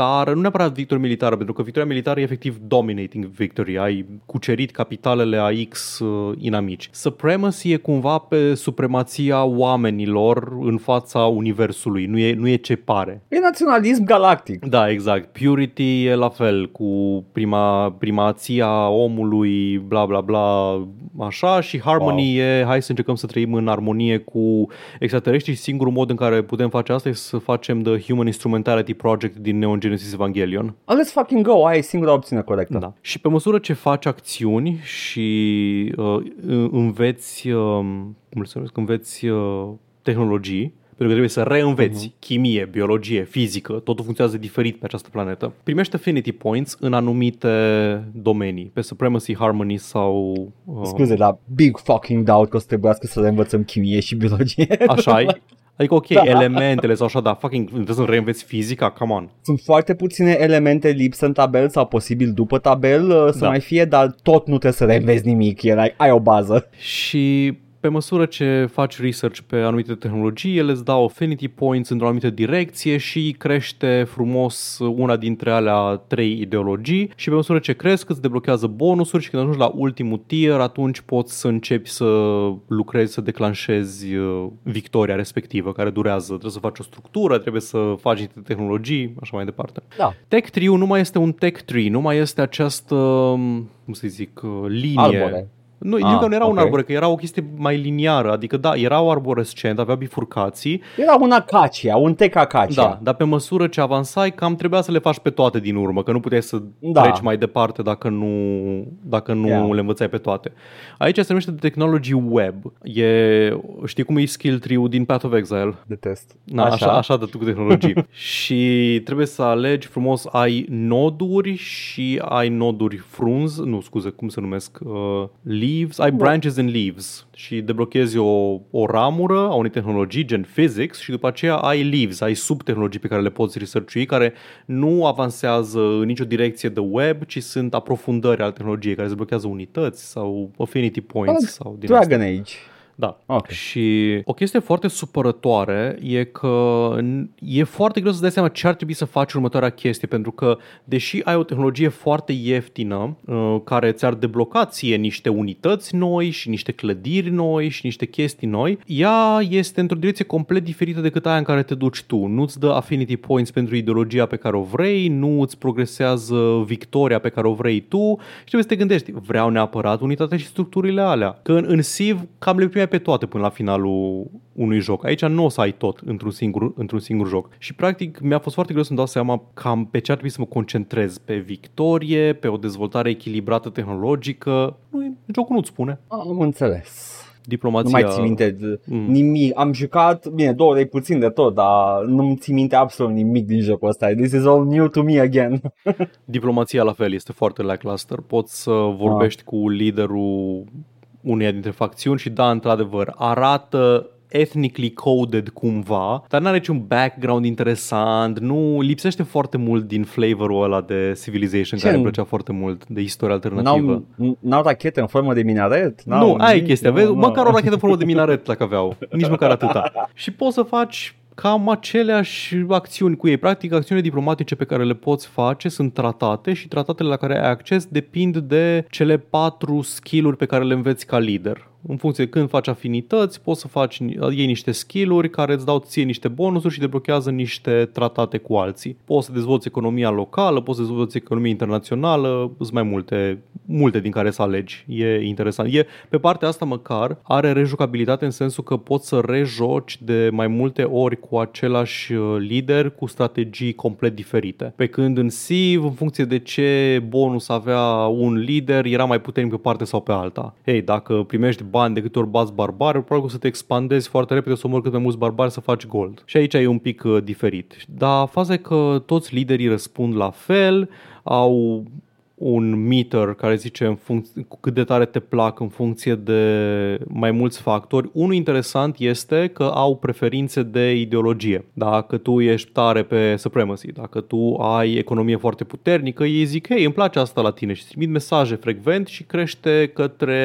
militară, nu neapărat victorie militară, pentru că victoria militară e efectiv dominating victory, ai cucerit capitalele a X uh, inamici. Supremacy e cumva pe supremația oamenilor în fața universului, nu e, nu e ce pare. E naționalism galactic. Da, exact. Purity e la fel cu prima, primația omului, bla bla bla, așa și Harmony wow. e hai să încercăm să trăim în armonie cu extraterestri și singurul mod în care putem face asta e să facem The Human Instrumentality Project din Neon Genesis Evangelion. Oh, let's fucking go, aia e singura opțiune corectă. Da. Și pe măsură ce faci acțiuni și uh, înveți, uh, cum să numesc, înveți uh, tehnologii, pentru că trebuie să reînveți uh-huh. chimie, biologie, fizică, totul funcționează diferit pe această planetă. Primești affinity points în anumite domenii, pe Supremacy, Harmony sau... Uh, Scuze, dar big fucking doubt că o să trebuiască să le învățăm chimie și biologie. Așa e? *laughs* Adică, ok, Da. da. elementele sau așa, dar fucking, trebuie să reînveți fizica, come on. Sunt foarte puține elemente lipsă în tabel sau posibil după tabel uh, să Da. mai fie, dar tot nu trebuie să reînveți nimic, e like, ai o bază. Și pe măsură ce faci research pe anumite tehnologii, ele îți dau affinity points într-o anumită direcție și crește frumos una dintre alea trei ideologii și pe măsură ce cresc îți deblochează bonusuri și când ajungi la ultimul tier, atunci poți să începi să lucrezi, să declanșezi uh, victoria respectivă care durează. Trebuie să faci o structură, trebuie să faci niște tehnologii, așa mai departe. Da. Tech tree nu mai este un tech tree, nu mai este această, cum să zic, uh, linie. Arbore. Nu, Ah, nici că nu era un ok. arbore, că era o chestie mai liniară, adică da, era o arborescent, avea bifurcații, Era un acacia, un tec acacia. da, dar pe măsură ce avansai, cam trebuia să le faci pe toate din urmă, că nu puteai să Da. treci mai departe dacă nu, dacă nu Yeah. le învățai pe toate. Aici se numește Technology Web. E, știi cum e skill tree din Path of Exile? Detest. Na, așa. așa, așa de tu cu tehnologii. *laughs* și trebuie să alegi frumos, ai noduri și ai noduri frunzi, nu scuze, cum se numesc, uh, leaves, ai branches and leaves și deblochezi o, o ramură a unei tehnologii, gen physics, și după aceea ai leaves, ai subtehnologii pe care le poți researchui, care nu avansează în nicio direcție de web, ci sunt aprofundări ale tehnologiei, care deblochează unități sau affinity points sau din astea. Dragon Age. Da. Ok. Și o chestie foarte supărătoare e că n- e foarte greu să dai seama ce ar trebui să faci următoarea chestie, pentru că deși ai o tehnologie foarte ieftină uh, care ți-ar debloca ție niște unități noi și niște clădiri noi și niște chestii noi, ea este într-o direcție complet diferită decât aia în care te duci tu. Nu-ți dă affinity points pentru ideologia pe care o vrei, nu îți progresează victoria pe care o vrei tu și trebuie să te gândești, vreau neapărat unitatea și structurile alea. Că în, în Civ cam le primeai pe toate până la finalul unui joc. Aici nu o să ai tot într-un singur, într-un singur joc. Și practic mi-a fost foarte greu să-mi dau seama cam pe ce ar trebui să mă concentrez. Pe victorie, pe o dezvoltare echilibrată tehnologică. Nu, jocul nu-ți spune. Am înțeles. Diplomația... Nu mai țin minte de Mm. nimic. Am jucat, bine, două ore puțin de tot, dar nu-mi țin minte absolut nimic din jocul ăsta. This is all new to me again. Diplomația la fel este foarte lackluster. Poți să vorbești cu liderul uneia dintre facțiuni și da, într-adevăr, arată ethnically coded cumva, dar n-are niciun background interesant, nu lipsește foarte mult din flavorul ăla de Civilization Ce? care îmi plăcea foarte mult, de istorie alternativă. N-au, n-au rachete în formă de minaret? N-au Nu, aia e nimic? chestia, Nu, vezi? nu. Măcar o rachetă în formă de minaret dacă aveau, nici măcar atâta. *laughs* Și poți să faci cam aceleași acțiuni cu ei. Practic, acțiunile diplomatice pe care le poți face sunt tratate și tratatele la care ai acces depind de cele patru skill-uri pe care le înveți ca lider. În funcție de când faci afinități, poți să faci, iei niște skill-uri care îți dau ție niște bonusuri și deblochează niște tratate cu alții. Poți să dezvolți economia locală, poți să dezvolți economia internațională, sunt mai multe, multe din care să alegi. E interesant. E, pe partea asta măcar are rejucabilitate în sensul că poți să rejoci de mai multe ori cu același uh, lider cu strategii complet diferite. Pe când în Civ, în funcție de ce bonus avea un lider, era mai puternic pe parte sau pe alta. Hei, dacă primești bani de câte ori bați barbari, probabil că o să te expandezi foarte repede, să omori cât mai mulți barbari să faci gold. Și aici e un pic uh, diferit. Dar faza e că toți liderii răspund la fel, au un meter care zice în func- cu cât de tare te plac în funcție de mai mulți factori. Unul interesant este că au preferințe de ideologie. Dacă tu ești tare pe supremacy, dacă tu ai economie foarte puternică, ei zic, hei, îmi place asta la tine și îți trimit mesaje frecvent și crește către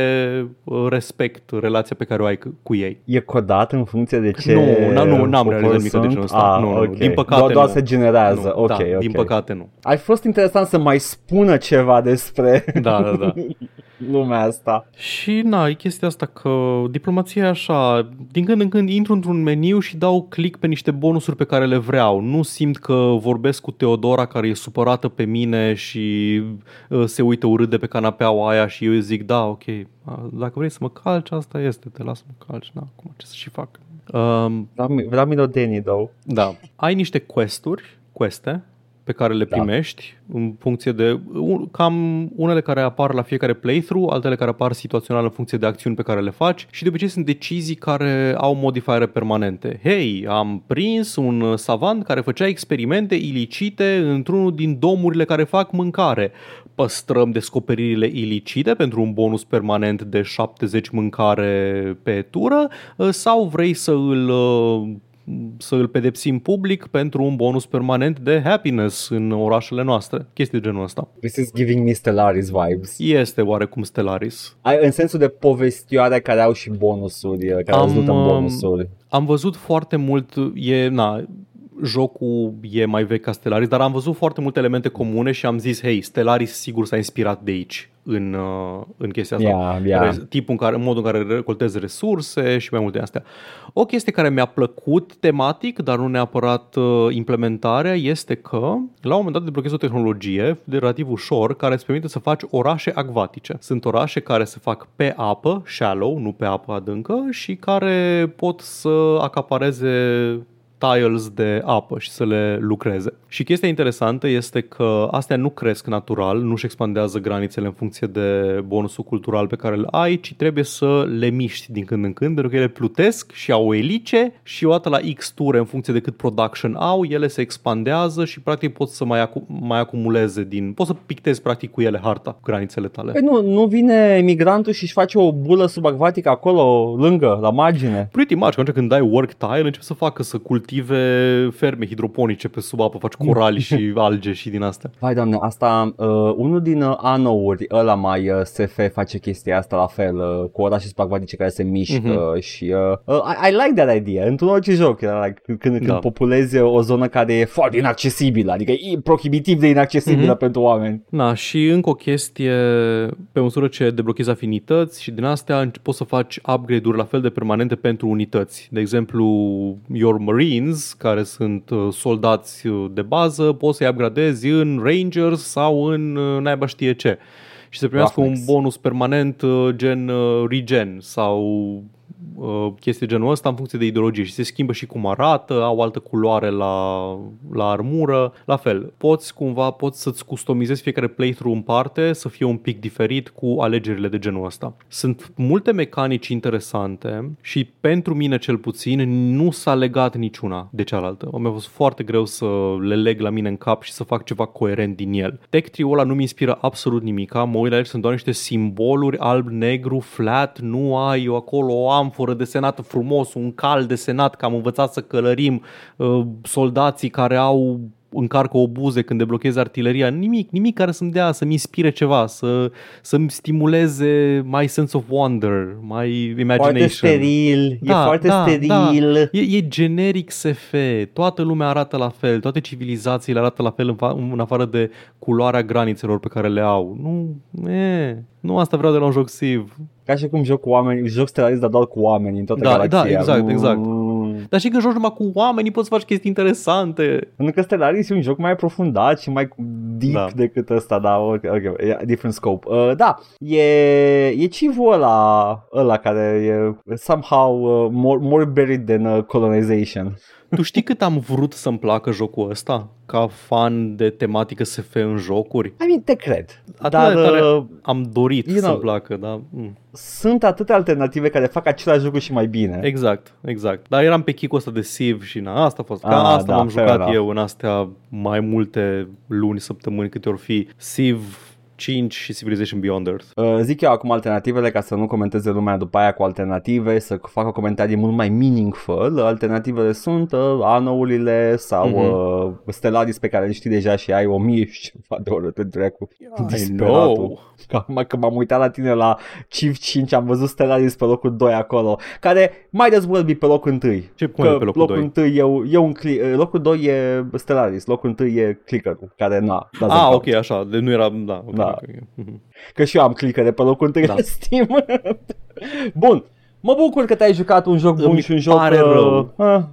uh, respect relația pe care o ai c- cu ei. E codat în funcție de ce Nu, na- nu, n-am popor realizat nimic de sunt? genul ăsta. Ah, Nu, nu, ok. din păcate Doar, doar nu. se generează. Nu, ok, da, ok. Din păcate nu. Ai fost interesant să mai spună ceva despre Da, da, da. *laughs* lumea asta. Și na, e chestia asta că diplomația e așa, din când în când intru într-un meniu și dau click pe niște bonusuri pe care le vreau. Nu simt că vorbesc cu Teodora care e supărată pe mine și uh, se uită urât de pe canapeaua aia și eu îi zic da, ok, a, dacă vrei să mă calci, asta este, te las să mă calci, na, acum ce să și fac. Um, Vreau, vreau milodenii, though. da, ai niște questuri, queste, pe care le Da. primești în funcție de un- cam unele care apar la fiecare playthrough, altele care apar situațional în funcție de acțiuni pe care le faci și de obicei sunt decizii care au modifiere permanente. Hei, am prins un savant care făcea experimente ilicite într-unul din domurile care fac mâncare. Păstrăm descoperirile ilicite pentru un bonus permanent de 70 mâncare pe tură sau vrei să îl uh, să îl pedepsim public pentru un bonus permanent de happiness în orașele noastre. Chestii de genul ăsta. This is giving me Stellaris vibes. Este oarecum Stellaris. Ai, în sensul de povestioare care au și bonusuri, care Am, rezultă în um, bonusuri. Am văzut foarte mult, e, na, jocul e mai vechi ca Stellaris, dar am văzut foarte multe elemente comune și am zis, hei, Stellaris sigur s-a inspirat de aici. în, uh, în chestia asta. Yeah, yeah. Re- tipul în care, modul în care recoltezi resurse și mai multe astea. O chestie care mi-a plăcut tematic, dar nu neapărat uh, implementarea, este că la un moment dat deblochezi o tehnologie de relativ ușor care îți permite să faci orașe acvatice. Sunt orașe care se fac pe apă, shallow, nu pe apă adâncă și care pot să acapareze tiles de apă și să le lucreze. Și chestia interesantă este că astea nu cresc natural, nu-și expandează granițele în funcție de bonusul cultural pe care îl ai, ci trebuie să le miști din când în când, pentru că ele plutesc și au elice și odată la X ture în funcție de cât production au, ele se expandează și practic poți să mai, acu- mai acumuleze din... Poți să pictezi practic cu ele harta, cu granițele tale. Păi nu, nu vine migrantul și își face o bulă subacvatică acolo, lângă, la margine. Pretty much, atunci când dai work tile, începi să facă să cultive ferme hidroponice pe sub apă, faci corali și *laughs* alge și din astea. Vai doamne, asta, uh, unul din uh, anouri, ăla mai uh, SF face chestia asta la fel, uh, cu orașe spacvatice care se mișcă Mhm. uh-huh. și uh, uh, I, I like that idea, într-un orice joc, era like, când, când, Da. când populezi o zonă care e foarte inaccesibilă, adică e prohibitiv de inaccesibilă Mhm. pentru oameni. Na, și încă o chestie, pe măsură ce deblochezi afinități și din astea înce- poți să faci upgrade-uri la fel de permanente pentru unități. De exemplu, Your Marines, care sunt uh, soldați uh, de bază, poți să-i upgradezi în Rangers sau în uh, naiba știe ce. Și să primească un Roughnecks. bonus permanent uh, gen uh, regen sau uh, chestii genul ăsta în funcție de ideologie și se schimbă și cum arată, au altă culoare la, la armură. La fel, poți cumva poți să-ți customizezi fiecare playthrough în parte să fie un pic diferit cu alegerile de genul ăsta. Sunt multe mecanici interesante și pentru mine cel puțin nu s-a legat niciuna de cealaltă. Mi-a fost foarte greu să le leg la mine în cap și să fac ceva coerent din el. Tech Tree-ul ăla nu mi inspiră absolut nimic. Mă uit la el și sunt doar niște simboluri alb-negru, flat, nu ai acolo o amforă desenată frumos, un cal desenat, că am învățat să călărim uh, soldații care au încarcă obuze când deblochezi artileria, nimic, nimic care să-mi dea, să-mi inspire ceva, să, să-mi stimuleze mai sense of wonder, mai imagination. Foarte steril, Da, e foarte da, steril. E, e generic SF, toată lumea arată la fel, toate civilizațiile arată la fel în, fa- în afară de culoarea granițelor pe care le au. Nu, e, nu asta vreau de la un joc Civ. Ca și cum joc cu oameni, joc stelarist, dar doar cu oameni în toată Da, galaxia. da, exact, exact. Mm. Dar și când joci numai cu oamenii poți să faci chestii interesante. Pentru că Stellaris e un joc mai aprofundat și mai deep Da. da. decât ăsta, da, ok, ok, e different scope. Uh, da, e, e civul ăla, ăla care e somehow uh, more, more buried than uh, colonization. Tu știi cât am vrut să-mi placă jocul ăsta? Ca fan de tematică SF în jocuri? I mean, te cred. Atât dar de tare uh, am dorit you să-mi know- placă, da? Mm. sunt atâtea alternative care fac același lucru și mai bine. Exact, exact. Dar eram pe chicul ăsta de Civ și na, asta a fost. Ca Ah, asta da, m-am fair jucat enough. eu în astea mai multe luni, săptămâni, câte ori fi. Civ 5 și Civilization Beyond Earth. Uh, zic eu acum alternativele ca să nu comenteze lumea după aia cu alternative, să facă comentarii mult mai meaningful. Alternativele sunt uh, anourile sau Mhm. uh, Stellaris pe care le știi deja și ai o mie și ceva de ore de dracu. I Disperatul. know. Că Acum că m-am uitat la tine la Civ 5 am văzut Stellaris pe locul 2 acolo, care mai as well be pe locul 1. Ce cum e pe locul locul 2? 1 e, e un cli- locul 2 e Stellaris, locul 1 e clicker care na, doesn't Ah, count. ok, așa, de nu era, da, ok, Da. Ok, ok. Mhm. Că și eu am clickere pe locul întâi Da. la *laughs* Steam. Bun. Mă bucur că te-ai jucat un joc bun Îmi și un joc... pare uh, rău. Uh,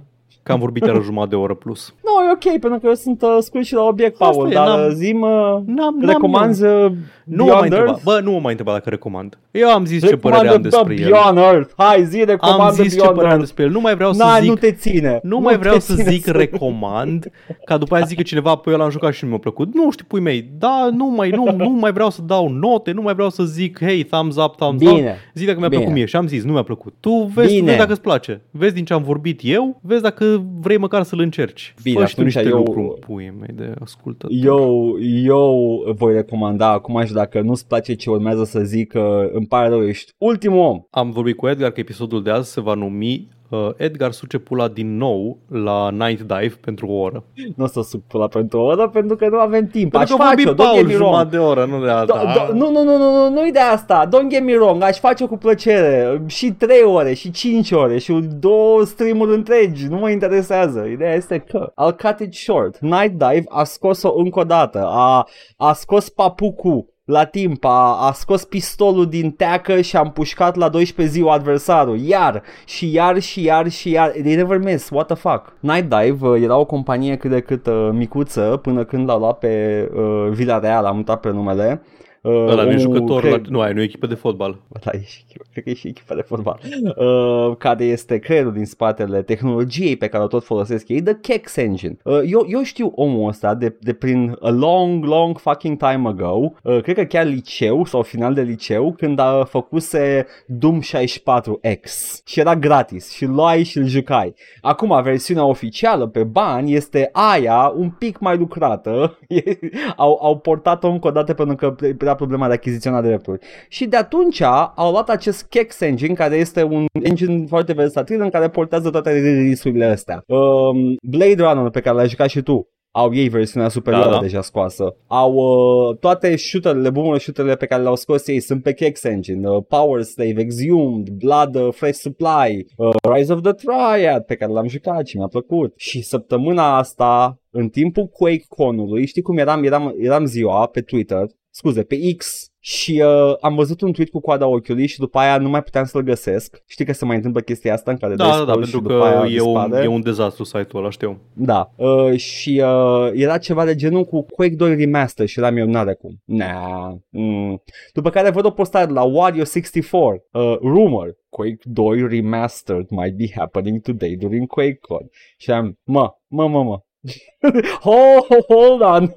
Că am vorbit iară jumătate de oră plus. nu, e ok, pentru că eu sunt uh, scurt și la obiect, Asta Paul, e, dar n-am- uh, zi mă... N-am, n-am Recomanzi uh, Nu mă mai Beyond întreba. Earth? Bă, nu mă mai întreba dacă recomand. Eu am zis ce Recomandă părere am The despre el. Beyond Earth. Hai, zi, recomandă Am zis ce Beyond părere am Earth. despre el. Nu mai vreau să Na, zic nu te ține. Nu mai vreau te să ține zic recomand, ca după aia zic că cineva, păi eu l-am jucat și nu mi-a plăcut. Nu știu, pui mei, da, nu mai, nu, nu mai vreau să dau note, nu mai vreau să zic, hey, thumbs up, thumbs down. Bine. Zic dacă mi-a Bine. plăcut mie și am zis, nu mi-a plăcut. Tu vezi, tu Bine. vezi dacă îți place. Vezi din ce am vorbit eu, vezi dacă vrei măcar să-l încerci. Bine, Fă și tu atunci niște eu- lucruri în puii mei de ascultă. Eu, eu voi recomanda acum și dacă nu-ți place ce urmează să zic, că îmi pare rău, ești ultimul om. Am vorbit cu Edgar că episodul de azi se va numi uh, Edgar suce pula din nou la Night Dive pentru o oră. Nu o să suc pula pentru o oră pentru că nu avem timp. Aș Pentru că a face-o, vorbit don't get Paul me wrong. jumătate de oră, nu de alta. Do- do- nu, nu, nu, nu, nu, nu-i de asta. Don't get me wrong, aș face cu plăcere. Și 3 ore, și 5 ore, și două streamuri întregi. Nu mă interesează. Ideea este că I'll cut it short. Night Dive a scos-o încă o dată. A, a scos papucul la timp, a, a scos pistolul din teacă și a împușcat la 12 ziua adversarul, iar și iar și iar și iar, they never miss, what the fuck. Night Dive uh, era o companie cât de cât uh, micuță până când l-au luat pe uh, Villarreal, am uitat pe numele, Uh, Ăla nu e jucător, cred, la, nu, ai, nu e echipă de fotbal. Da, e și echipa, cred că e și echipa de fotbal. Uh, care este creierul din spatele tehnologiei pe care o tot folosesc ei, The Kex Engine. Uh, eu, eu știu omul ăsta de, de prin a long, long fucking time ago, uh, cred că chiar liceu sau final de liceu, când a făcuse Doom 64X și era gratis și luai și îl jucai. Acum, versiunea oficială pe bani este aia un pic mai lucrată. *laughs* au, au portat-o încă o dată pentru că era problema de achiziționa drepturi. Și de atunci au luat acest Kex Engine, care este un engine foarte versatil în care portează toate release-urile astea. Um, Blade Runner, pe care l-ai jucat și tu, au ei versiunea superioară da, da. deja scoasă. Au uh, toate shooterele, bumurile shooterele pe care le-au scos ei sunt pe Kex Engine, uh, Power Slave, Exhumed, Blood, uh, Fresh Supply, uh, Rise of the Triad pe care l-am jucat și mi-a plăcut. Și săptămâna asta, în timpul QuakeCon-ului, știi cum eram, eram, eram ziua pe Twitter, scuze, pe X și uh, am văzut un tweet cu coada ochiului și după aia nu mai puteam să-l găsesc. Știi că se mai întâmplă chestia asta în care Da, da, da, pentru că e un, e un dezastru site-ul ăla, știu. Da, uh, și uh, era ceva de genul cu Quake 2 Remaster și eram eu, n-are cum. Nah. Mm. După care văd o postare la Wario64, uh, rumor, Quake 2 Remastered might be happening today during QuakeCon. Și am, mă, mă, mă, mă, *laughs* oh, hold on!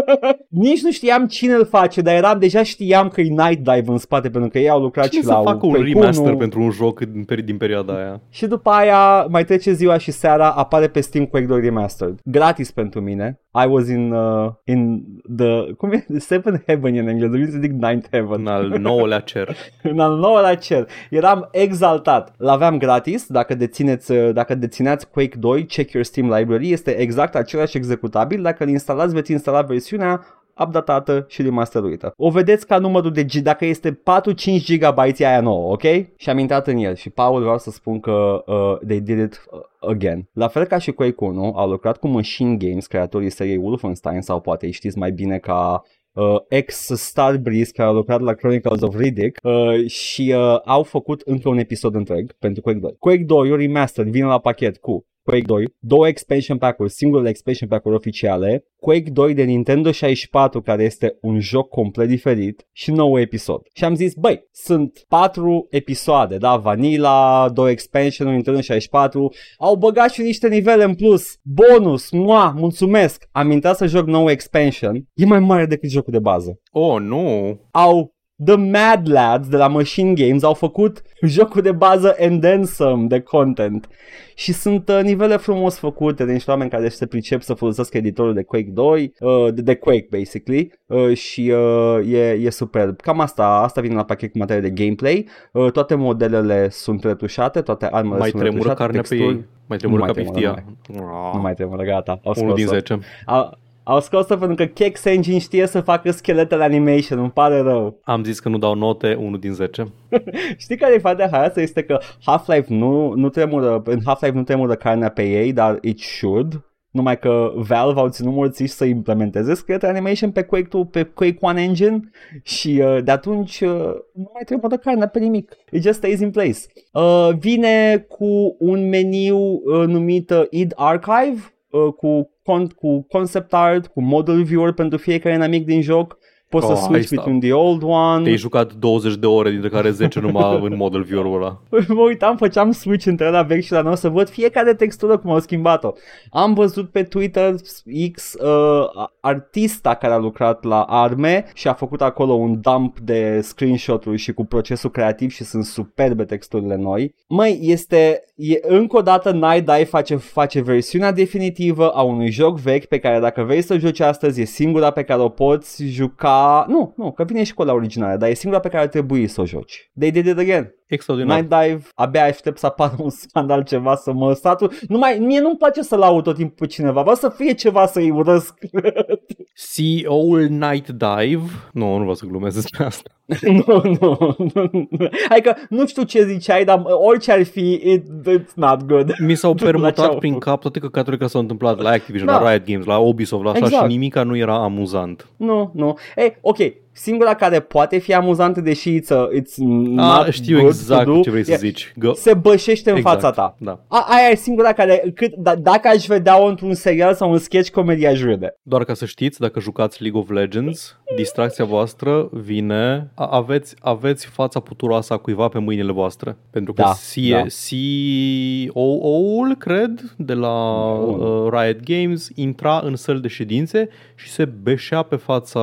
*laughs* Nici nu știam cine îl face, dar eram deja știam că e Night Dive în spate pentru că ei au lucrat cine și la să facă un remaster pentru un joc din, din perioada aia? Și după aia mai trece ziua și seara apare pe Steam Quake 2 Remastered. Gratis pentru mine. I was in uh, in the cum e? *laughs* Seven Heaven în engleză, vreau să zic Ninth Heaven. În al nouălea cer. *laughs* în al nouălea cer. Eram exaltat. L-aveam gratis, dacă dețineți, uh, dacă dețineați Quake 2, check your Steam library, este exact același executabil. Dacă îl instalați, veți instala versiunea updatată și remasteruită. O vedeți ca numărul de G, dacă este 4-5 GB aia nouă, ok? Și am intrat în el și Paul vreau să spun că uh, they did it uh, again. La fel ca și Quake 1, au lucrat cu Machine Games, creatorii seriei Wolfenstein sau poate îi știți mai bine ca uh, ex-Star Breeze care a lucrat la Chronicles of Riddick uh, și uh, au făcut încă un episod întreg pentru Quake 2. Quake 2, o remaster, vine la pachet cu Quake 2, două expansion pack-uri, singurele expansion pack-uri oficiale, Quake 2 de Nintendo 64, care este un joc complet diferit și nou episod. Și am zis, băi, sunt patru episoade, da, Vanilla, două expansion Nintendo 64, au băgat și niște nivele în plus, bonus, mua, mulțumesc, am intrat să joc nou expansion, e mai mare decât jocul de bază. Oh, nu! Au The Mad Lads de la Machine Games au făcut jocul de bază and then some de content și sunt uh, nivele frumos făcute de niște oameni care se pricep să folosească editorul de Quake 2, uh, de, de Quake basically uh, și uh, e, e superb. Cam asta, asta vine la pachet cu materie de gameplay, uh, toate modelele sunt retușate, toate armele mai sunt tremură retușate, carnea texturi, pe ei. Mai tremură ca piftia. Nu mai tremură, gata. Au 1 din scos-o. 10. Au, au scos-o pentru că Kex Engine știe să facă scheletele animation, îmi pare rău. *laughs* Am zis că nu dau note 1 din 10. Știi care e faza haioasă? Este că Half-Life nu, nu tremură, în Half-Life nu tremură carnea pe ei, dar it should. Numai că Valve au ținut morțiși să implementeze Skeleton Animation pe Quake 2, pe Quake 1 Engine și uh, de atunci uh, nu mai tremură carnea pe nimic. It just stays in place. Uh, vine cu un meniu uh, numit uh, id Archive uh, cu, con- cu concept art, cu model viewer pentru fiecare inamic din joc. Poți Oh, să hai switch sta. between the old one. Te-ai jucat 20 de ore, dintre care 10 numai în model viewer-ul ăla. *laughs* mă uitam, făceam switch între la vechi și la nou să văd fiecare textură cum au schimbat-o. Am văzut pe Twitter X uh, artista care a lucrat la arme și a făcut acolo un dump de screenshot-uri și cu procesul creativ și sunt superbe texturile noi. Măi, este, e, încă o dată Night Dive face, face versiunea definitivă a unui joc vechi pe care dacă vrei să joci astăzi e singura pe care o poți juca. Nu, nu, că vine și cu la originală, dar e singura pe care ar trebui să o joci. They did it again. Extraordinar. Night Dive, abia aștept să apară un scandal ceva să mă statul. Nu mai, mie nu-mi place să laud tot timpul pe cineva, vreau să fie ceva să-i urăsc. *laughs* CEO-ul Night Dive Nu, nu vreau să glumesc despre asta *laughs* nu, nu, nu. Adică nu știu ce ziceai, dar orice ar fi, it, it's not good. Mi s-au *laughs* La permutat ce-au prin făcut. cap toate căcaturile care s-au întâmplat la Activision, Da. la Riot Games, la Ubisoft, la așa Exact. și nimica nu era amuzant. Nu, nu. Ei, ok, singura care poate fi amuzantă, deși it's, a, it's not A, știu good exact to do, ce vrei să e- zici. Go. Se bășește în Exact, fața ta. Da. A, aia e singura care, cât, d- dacă aș vedea-o într-un serial sau un sketch comedy, aș râde. Doar ca să știți, dacă jucați League of Legends, distracția voastră vine, a- aveți, aveți fața puturoasă a cuiva pe mâinile voastre. Pentru că Da, C- da. COO-ul, cred, de la Bun. uh, Riot Games, intra în săl de ședințe și se beșea pe fața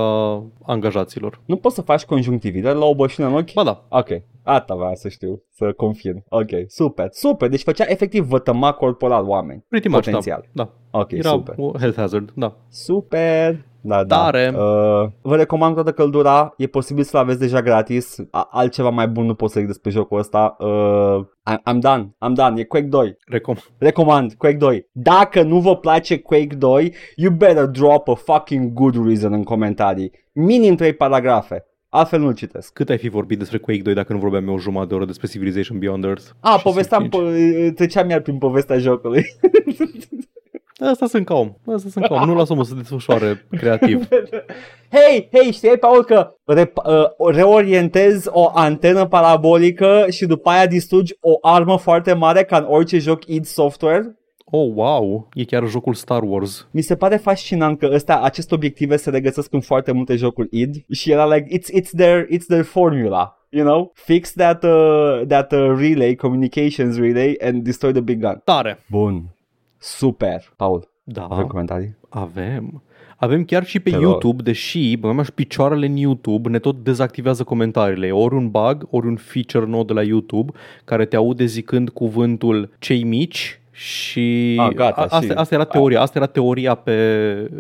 angajaților. Nu poți să faci conjunctivită la o bășină în ochi? Ba da, Ok, asta vreau să știu, să confirm. Ok, super, super. Deci făcea efectiv vătăma corporal oameni. pretty much, Potențial. da. da. Ok, Era super. o health hazard, da. Super. Da, Tare. da. Uh, vă recomand toată căldura. E posibil să-l aveți deja gratis. A- altceva mai bun nu pot să zic despre jocul ăsta. Uh, I- I'm done. I'm done. E Quake 2. Recom- Recomand Quake 2. Dacă nu vă place Quake 2, you better drop a fucking good reason în comentarii. Minim 3 paragrafe. Altfel nu-l citesc. Cât ai fi vorbit despre Quake 2 dacă nu vorbeam eu o jumătate de oră despre Civilization Beyond Earth? A, și povesteam, Civ 5? po- treceam iar prin povestea jocului. *laughs* Asta sunt ca om. Asta sunt ca om. Nu lasă omul să se desfășoare creativ. *laughs* Hei, hei, știai, Paul, că rep- uh, reorientezi o antenă parabolică și după aia distrugi o armă foarte mare ca în orice joc id Software? Oh, wow! E chiar jocul Star Wars. Mi se pare fascinant că ăsta, aceste obiective se regăsesc în foarte multe jocuri id și era like, it's, it's, their, it's their formula. You know, fix that, uh, that uh, relay, communications relay and destroy the big gun. Tare! Bun. Super. Paul, Da, avem comentarii? avem. Avem chiar și pe Te rog. YouTube, deși, bă, și picioarele în YouTube ne tot dezactivează comentariile. E ori un bug, ori un feature nou de la YouTube care te aude zicând cuvântul cei mici și, Ah, gata, asta, și- asta era teoria, asta era teoria pe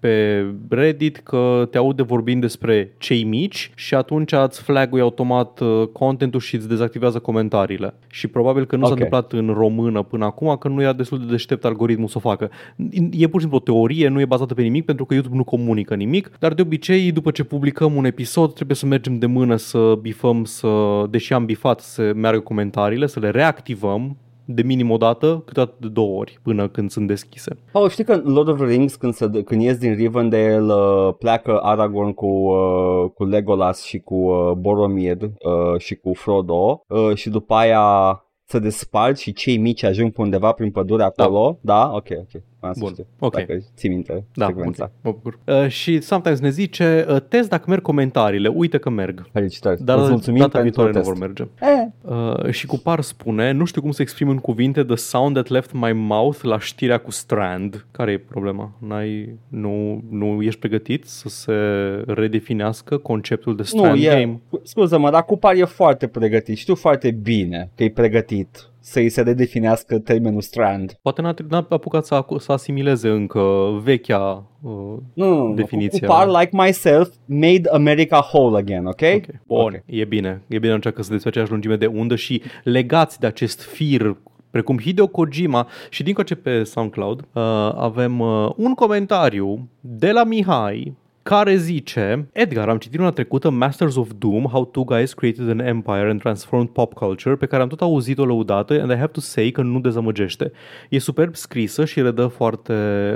pe Reddit că te aude vorbind despre cei mici și atunci îți flag automat uh, contentul și îți dezactivează comentariile. Și probabil că nu s-a Ok. întâmplat în română până acum, că nu era destul de deștept algoritmul să o facă. E pur și simplu o teorie, nu e bazată pe nimic, pentru că YouTube nu comunică nimic, dar de obicei, după ce publicăm un episod, trebuie să mergem de mână să bifăm, să, deși am bifat, să meargă comentariile, să le reactivăm de minim o dată, câteodată de două ori, până când sunt deschise. Paul, știi că în Lord of the Rings, când, se, când ies din Rivendell, uh, pleacă Aragorn cu, uh, cu Legolas și cu uh, Boromir uh, și cu Frodo uh, și după aia se despart și cei mici ajung pe undeva prin pădure acolo. Da? da? Ok, ok. Am să Bun, știu. ok. Dacă ții minte Da, secvența. ok, mă bucur. Uh, și sometimes ne zice, uh, test dacă merg comentariile, uite că merg. Felicitări. Dar Îți mulțumim data pentru viitoare nu test. vor merge. Eh, Uh, și cu par spune, nu știu cum să exprim în cuvinte the sound that left my mouth la știrea cu Strand. Care e problema? N-ai, nu, nu ești pregătit să se redefinească conceptul de nu, Strand e, game? scuză-mă, dar Cupar e foarte pregătit. Știu foarte bine că e pregătit să-i se redefinească termenul Strand. Poate n-a, n-a apucat să, acu- să asimileze încă vechea uh, Nu, nu, nu. Definiția. Cupar, like myself, made America whole again, ok? Ok, Bun, Ok. e bine. E bine atunci că sunteți pe aceeași lungime de undă și legați de acest fir precum Hideo Kojima și din ce pe SoundCloud uh, avem uh, un comentariu de la Mihai care zice Edgar, am citit una trecută Masters of Doom, How Two Guys Created an Empire and Transformed Pop Culture, pe care am tot auzit-o lăudată and I have to say că nu dezamăgește. E superb scrisă și redă foarte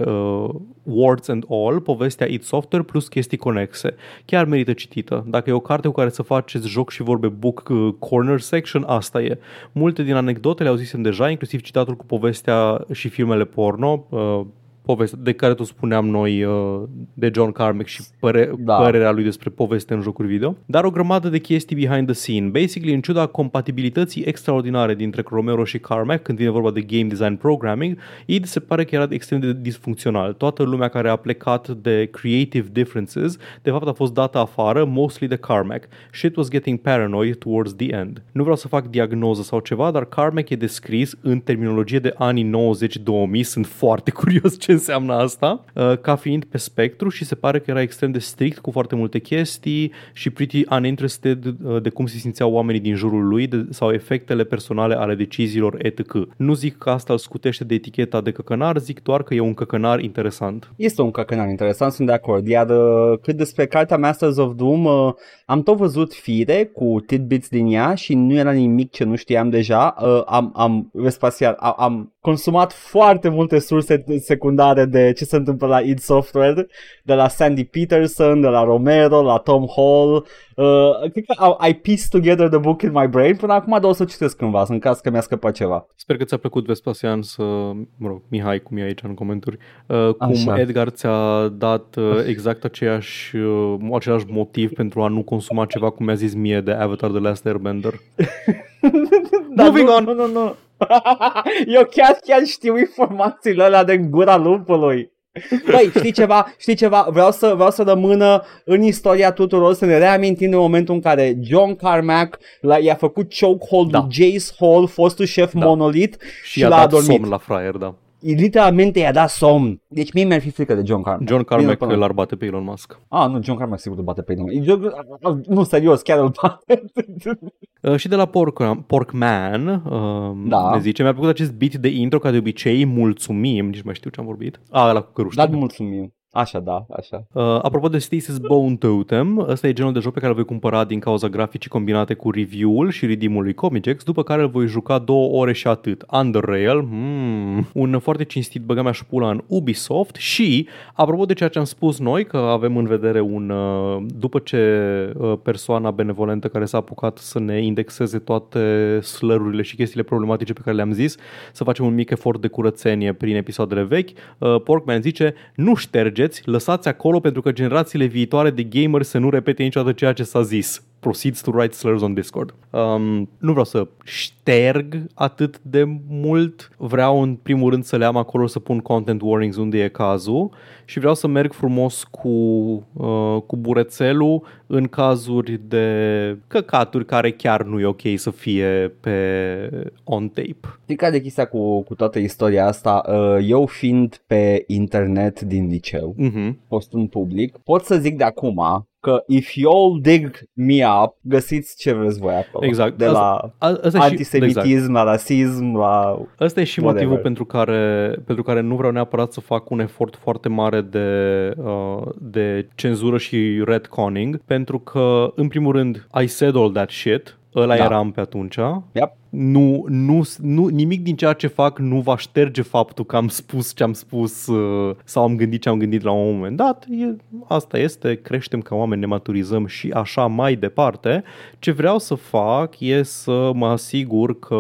uh, words and all, povestea id Software plus chestii conexe. Chiar merită citită. Dacă e o carte cu care să faceți joc și vorbe book uh, corner section, asta e. Multe din anecdotele au zisem deja, inclusiv citatul cu povestea și filmele porno, uh, poveste de care tot spuneam noi uh, de John Carmack și păre- Da. părerea lui despre poveste în jocuri video, dar o grămadă de chestii behind the scene. Basically, în ciuda compatibilității extraordinare dintre Romero și Carmack când vine vorba de game design programming, id se pare că era extrem de disfuncțional. Toată lumea care a plecat de creative differences, de fapt a fost dată afară, mostly de Carmack. Shit was getting paranoid towards the end. Nu vreau să fac diagnoză sau ceva, dar Carmack e descris în terminologie de anii 90-2000. Sunt foarte *laughs* curios ce înseamnă asta, uh, ca fiind pe spectru și se pare că era extrem de strict cu foarte multe chestii și pretty uninterested uh, de cum se simțeau oamenii din jurul lui de, sau efectele personale ale deciziilor etc. Nu zic că asta îl scutește de eticheta de căcănar, zic doar că e un căcănar interesant. Este un căcănar interesant, sunt de acord. Iar uh, cât despre cartea Masters of Doom, uh, am tot văzut fire cu tidbits din ea și nu era nimic ce nu știam deja. Uh, am, am, Vespasian, am, am consumat foarte multe surse secundare de ce se întâmplă la id Software, de la Sandy Peterson, de la Romero, la Tom Hall. Uh, cred că I pieced together the book in my brain. Până acum dar o să citesc cândva, în caz că mi-a scăpat ceva. Sper că ți-a plăcut Vespasian să, mă rog, Mihai, cum e aici în comentarii, uh, cum Așa. Edgar ți-a dat uh, exact aceeași, uh, același motiv pentru a nu consuma ceva cum mi-a zis mie de Avatar The Last Airbender. *laughs* Dar Moving nu, on. Nu, nu, nu. *laughs* Eu chiar, chiar știu informațiile alea de gura lupului. Băi, știi ceva? Știi ceva? Vreau să, vreau să rămână în istoria tuturor să ne reamintim de momentul în care John Carmack l-a, i-a făcut chokehold Da. lui Jace Hall, fostul șef Da. Monolith Și și i-a l-a dat adormit. somn la fraier, da. Literalmente i-a dat somn. Deci mie mi-ar fi frică de John Carmack. John Carmack Bine, până- l-ar bate pe Elon Musk. Ah, nu, John Carmack sigur îl bate pe nimeni. John- Nu, serios, chiar îl bate. *laughs* Uh, și de la Pork, Porkman, uh, Da. ne zice, mi-a plăcut acest beat de intro, ca de obicei, mulțumim, nici mai știu ce am vorbit. Ah, ăla cu căruștele. Dar mulțumim. Așa, da, așa. Uh, apropo de Stasis Bone Totem, ăsta e genul de joc pe care îl voi cumpăra din cauza graficii combinate cu review-ul și redeem-ul lui Comigex, după care îl voi juca două ore și atât. Underrail, hmm, un foarte cinstit băga mea și pula în Ubisoft și, apropo de ceea ce am spus noi, că avem în vedere un, uh, după ce uh, persoana benevolentă care s-a apucat să ne indexeze toate slărurile și chestiile problematice pe care le-am zis, să facem un mic efort de curățenie prin episoadele vechi, uh, Porkman zice, nu ștergeți, lăsați acolo pentru că generațiile viitoare de gameri să nu repete niciodată ceea ce s-a zis. Proceeds to write slurs on Discord. Um, nu vreau să șterg atât de mult, vreau în primul rând să le am acolo să pun content warnings unde e cazul și vreau să merg frumos cu, uh, cu burețelul în cazuri de căcaturi care chiar nu e ok să fie pe on tape. Știi care e chestia cu, cu toată istoria asta? Uh, Eu fiind pe internet din liceu, Mhm. post în public, pot să zic de acum că if you dig me up, găsiți ce vreți voi acolo. Exact. De la A- asta e și- antisemitism, exact. la rasism, la... Ăsta e și Whatever. motivul pentru care, pentru care nu vreau neapărat să fac un efort foarte mare de, uh, de cenzură și retconning, pentru că, în primul rând, I said all that shit, ăla Da. eram pe atunci. Yep. Nu, nu, nu, nimic din ceea ce fac nu va șterge faptul că am spus ce am spus uh, sau am gândit ce am gândit la un moment dat. E, asta este, creștem ca oameni, ne maturizăm și așa mai departe. Ce vreau să fac e să mă asigur că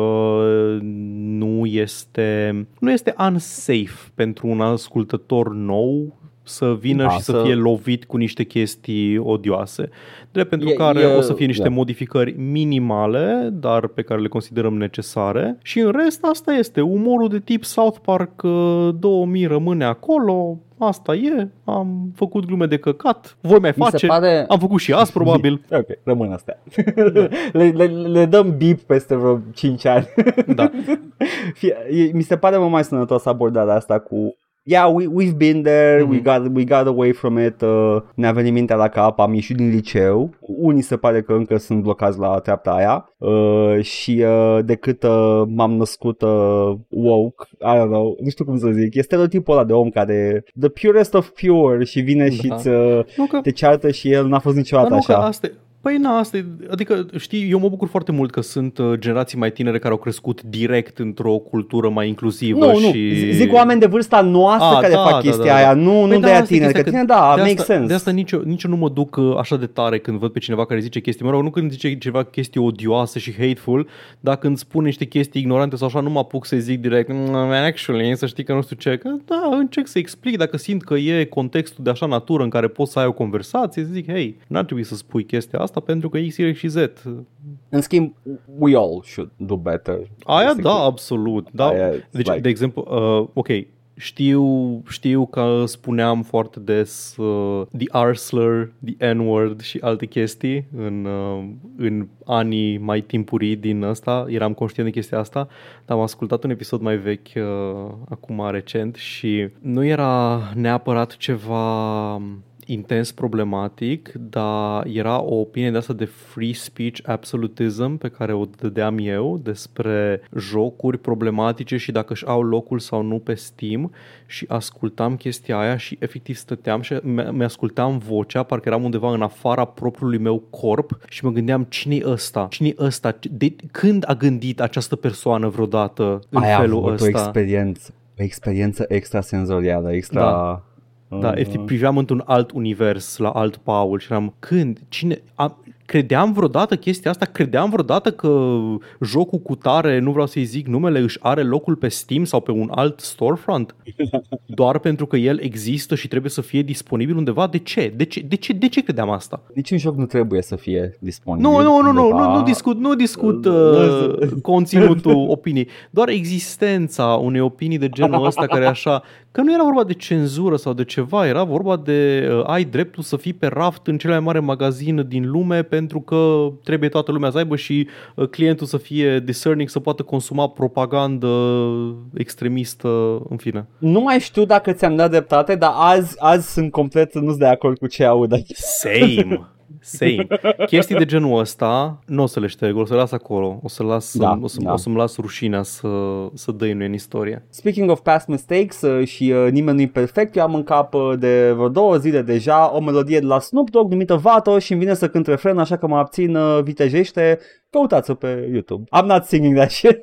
nu este, nu este unsafe pentru un ascultător nou să vină Da, și să, să- fie lovit cu niște chestii odioase. Drept pentru E- care e- o să fie niște da. modificări minimale, dar pe care le considerăm necesare. Și în rest asta este. Umorul de tip South Park uh, 2000 rămâne acolo. Asta e. Am făcut glume de căcat. Voi mai Mi se face. pare... Am făcut și azi, probabil. *laughs* Ok, rămân astea. *laughs* le, le, le dăm bip peste vreo 5 ani. Da. *laughs* Fie, e- mi se pare mult mai sănătos abordarea asta cu Yeah, we, we've been there, mm-hmm. we, Mhm. got, we got away from it, uh, ne-a venit mintea la cap, am ieșit din liceu, unii se pare că încă sunt blocați la treapta aia uh, și uh, decât uh, m-am născut uh, woke, I don't know, nu știu cum să zic, e stereotipul ăla de om care the purest of pure și vine Da. și îți, uh, Nu că te ceartă și el n-a fost Dar niciodată nu, că așa. asta e- Păi na, asta e, adică știi, eu mă bucur foarte mult că sunt uh, generații mai tinere care au crescut direct într-o cultură mai inclusivă Nu, nu, și... zic oameni de vârsta noastră A, care da, fac da, chestia da, da. aia, nu, Păi nu da, de aia asta e tineri, că chestia, tine, că da, de makes asta, sense. De asta nici, eu- nici eu nu mă duc uh, așa de tare când văd pe cineva care zice chestii, mă rog, nu când zice ceva chestii odioase și hateful, dar când spune niște chestii ignorante sau așa, nu mă apuc să zic direct, "Mm, man, actually, să știi că nu știu ce, că da, încerc să explic dacă simt că e contextul de așa natură în care poți să ai o conversație, să zic, hei, n-ar trebui să spui chestia asta pentru că X, Y și Z. În schimb, we all should do better. Aia basically. da, absolut. Da. Aia, Deci, like- de exemplu, uh, ok, Știu, știu că spuneam foarte des uh, the R-slur, the N-word și alte chestii în, uh, în anii mai timpurii din ăsta. Eram conștient de chestia asta, dar am ascultat un episod mai vechi uh, acum recent și nu era neapărat ceva intens problematic, dar era o opinie de asta de free speech absolutism pe care o dădeam eu despre jocuri problematice și dacă își au locul sau nu pe Steam și ascultam chestia aia și efectiv stăteam și mi-ascultam vocea, parcă eram undeva în afara propriului meu corp și mă gândeam cine e ăsta? cine e ăsta? De, când a gândit această persoană vreodată în Ai felul avut ăsta? o experiență, o experiență extrasenzorială, extra... Da. Da, efectiv priveam într-un alt univers, la alt Paul și eram, când, cine, a, credeam vreodată chestia asta, credeam vreodată că jocul cu tare, nu vreau să-i zic numele, își are locul pe Steam sau pe un alt storefront? *laughs* Doar pentru că el există și trebuie să fie disponibil undeva? De ce? De ce, de ce, de ce credeam asta? Niciun joc nu trebuie să fie disponibil. Nu, nu, nu, nu, undeva. nu, nu discut, nu discut uh, conținutul opinii. Doar existența unei opinii de genul ăsta care e așa, că nu era vorba de cenzură sau de ceva, era vorba de uh, ai dreptul să fii pe raft în cele mai mare magazin din lume pentru că trebuie toată lumea să aibă și uh, clientul să fie discerning, să poată consuma propagandă extremistă, în fine. Nu mai știu dacă ți-am dat dreptate, dar azi, azi sunt complet nu de acord cu ce aud aici. Same! *laughs* Same. Chestii de genul ăsta nu o să le șterg, o să le las acolo. O să las, Da, o, să, da. o să-mi las rușinea să, să dăinuie în istorie. Speaking of past mistakes uh, și uh, nimeni nu-i perfect, eu am în cap uh, de vreo două zile deja o melodie de la Snoop Dogg numită Vato și îmi vine să cânt refren, așa că mă abțin uh, vitejește. Căutați-o pe YouTube. I'm not singing that shit.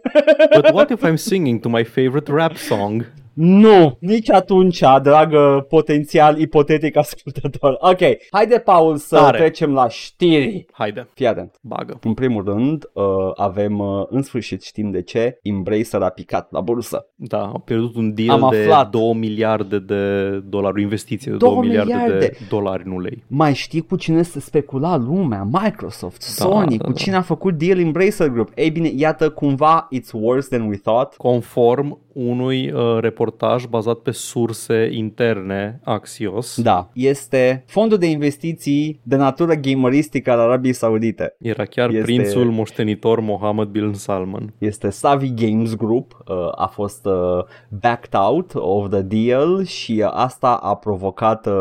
But what *laughs* if I'm singing to my favorite rap song? Nu, nici atunci, dragă potențial ipotetic ascultător. Ok, haide, Paul, să Tare. trecem la știri. Haide, Fii atent. bagă. În primul rând, uh, avem, uh, în sfârșit știm de ce, Embracer a picat la bursă. Da, au pierdut un deal Am de aflat. 2 miliarde de dolari, o investiție de Două 2 miliarde, miliarde. de dolari în ulei. Mai știi cu cine se specula lumea? Microsoft, Sony, da, cu da. cine a făcut deal Embracer Group? Ei bine, iată, cumva, it's worse than we thought. Conform unui uh, reportaj bazat pe surse interne Axios, Da, este fondul de investiții de natură gameristică al Arabiei Saudite. era chiar Este- prințul moștenitor Mohammed bin Salman. Este Savvy Games Group, uh, a fost uh, backed out of the deal și uh, asta a provocat uh,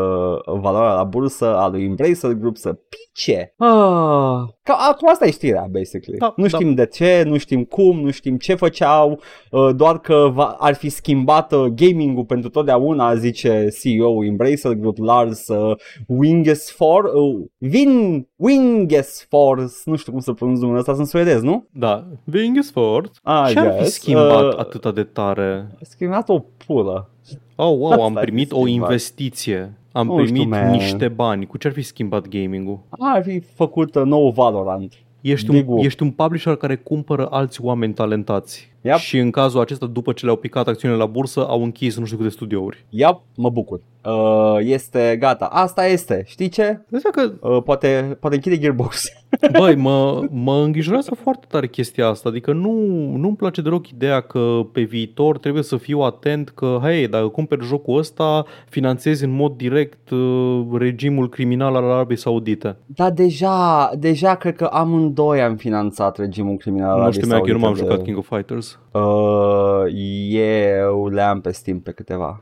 valoarea la bursă a lui Embracer Group să pice. Ah, ca, acum asta e știrea, basically. Da, nu da. știm de ce, nu știm cum, nu știm ce făceau, uh, doar că va, ar fi schimbat uh, gaming-ul pentru totdeauna, zice CEO Embracer Group, Lars uh, Wingesfor, uh, Vin, Wingesfor, nu știu cum să pronunț numele ăsta, sunt suedez, nu? Da, Wingesford. Ah, Ce ar fi yes. schimbat Uh, atâta de tare? A schimbat o pulă. Oh, wow, Asta *laughs* am ar fi primit o schimbat. investiție. Am Nu știu, primit man. niște bani. Cu ce ar fi schimbat gaming-ul? Ar fi făcut uh, nou Valorant. Ești un, Big-ul. ești un publisher care cumpără alți oameni talentați. Yep. Și în cazul acesta, după ce le-au picat acțiunile la bursă, au închis nu știu câte studiouri. Ia, mă bucur. Uh, este gata. Asta este. Știi ce? Deci că, Uh, poate, poate închide Gearbox. *laughs* băi, mă, mă îngrijorează foarte tare chestia asta. Adică nu, nu-mi place deloc ideea că pe viitor trebuie să fiu atent că, hei, dacă cumperi jocul ăsta, finanțezi în mod direct uh, regimul criminal al Arabiei Saudite. Dar deja, deja cred că amândoi am finanțat regimul criminal al nu Arabiei știu, mea, că eu nu m-am Saudite jucat de- King of Fighters. Uh, eu le am pe Steam pe câteva.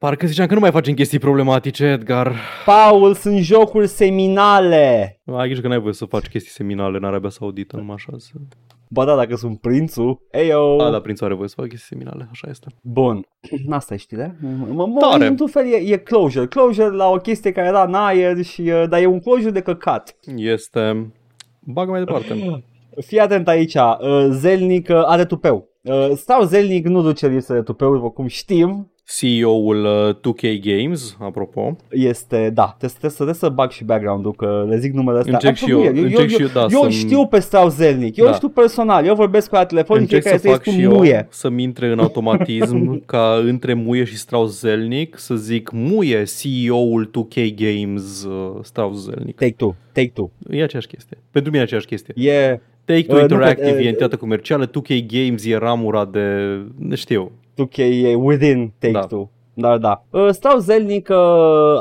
Parcă ziceam că nu mai facem chestii problematice, Edgar. Paul, sunt jocuri seminale. Ai grijă că n-ai voie să faci chestii seminale în Arabia Saudită, numai așa. Să... Ba da, dacă sunt prințul. Eyo. Da, da, prințul are voie să facă chestii seminale, așa este. Bun. *clears throat* Asta e știrea. Mă, mă, Tare. într-un fel e, e closure. Closure la o chestie care era în aer și, uh, dar e un closure de căcat. Este... Bagă mai departe. *clears throat* Fii atent aici, uh, Zelnic uh, are tupeu. Uh, Stau Zelnic nu duce lipsă de tupeu, după cum știm. CEO-ul uh, 2K Games, apropo. Este, da, trebuie, trebuie, să, trebuie să bag și background-ul, că le zic numele ăsta. Încerc Așa și nu eu, e. eu, încerc și eu, eu, da, eu să-mi- știu pe Stau Zelnic, eu Da. știu personal, eu vorbesc cu ea la telefon și Încerc fiecare să să-i fac spun și eu muie. să-mi intre în automatism *laughs* ca între muie și Strauss Zelnic să zic muie CEO-ul 2K Games uh, Strauss Zelnic. Take two, take two. E aceeași chestie. Pentru mine e aceeași chestie. E, Take-Two Uh, nu, Interactive că, uh, e entitate comercială, 2K Games e ramura de... Știu. 2K e within Take-Two. Dar da. Uh, Stau Zelnic uh,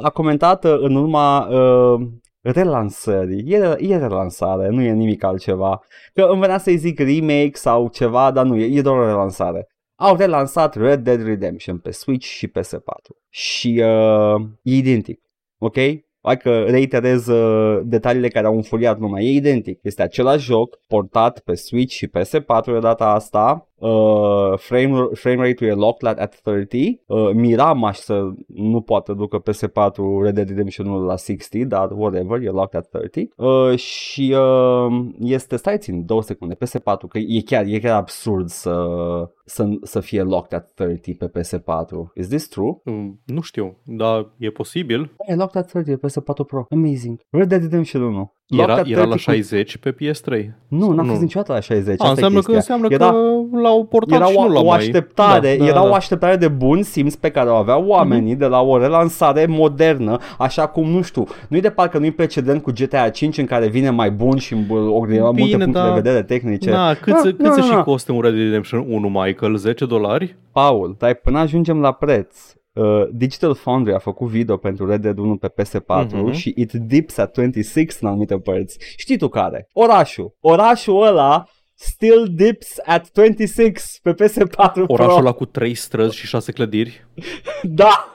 a comentat uh, în urma uh, relansării. E, e relansare, nu e nimic altceva. Că îmi venea să-i zic remake sau ceva, dar nu, e, e doar o relansare. Au relansat Red Dead Redemption pe Switch și PS4. Și uh, e identic. Ok? Hai că reiterez uh, detaliile care au înfuriat lumea. E identic. Este același joc portat pe Switch și PS4 de data asta uh, frame, frame rate-ul e locked at, at 30. Uh, miram aș să nu poată ducă PS4 Red Dead Redemption 1 la 60, dar whatever, e locked at 30. Uh, și uh, este, stai țin, două secunde, PS4, că e chiar, e chiar absurd să, să, să fie locked at 30 pe PS4. Is this true? Mm, Nu știu, dar e posibil. E locked at 30 pe PS4 Pro. Amazing. Red Dead Redemption 1. Locked Era, at era la 30 cu- 60 pe PS3. Nu, n-a Nu. fost niciodată la 60. A, asta e înseamnă că, chestia. înseamnă Era- că l-au portat era și o, nu l-au o mai... așteptare, Da, da, era da. o așteptare de bun simț pe care o aveau oamenii de la o relansare modernă, așa cum, nu știu, nu-i de parcă nu-i precedent cu GTA 5 în care vine mai bun și în multe Bine, puncte da. de vedere tehnice. Na, cât, Ah, să, cât nu, să nu, și nu. coste un Red Dead Redemption 1, Michael? 10 dolari? Paul, dar până ajungem la preț, uh, Digital Foundry a făcut video pentru Red Dead 1 pe PS4 Mhm. și it dips at 26 în anumite părți. Știi tu care? Orașul. Orașul ăla still dips at 26 pe PS4 Orașul Pro. ăla cu 3 străzi și 6 clădiri? *laughs* Da!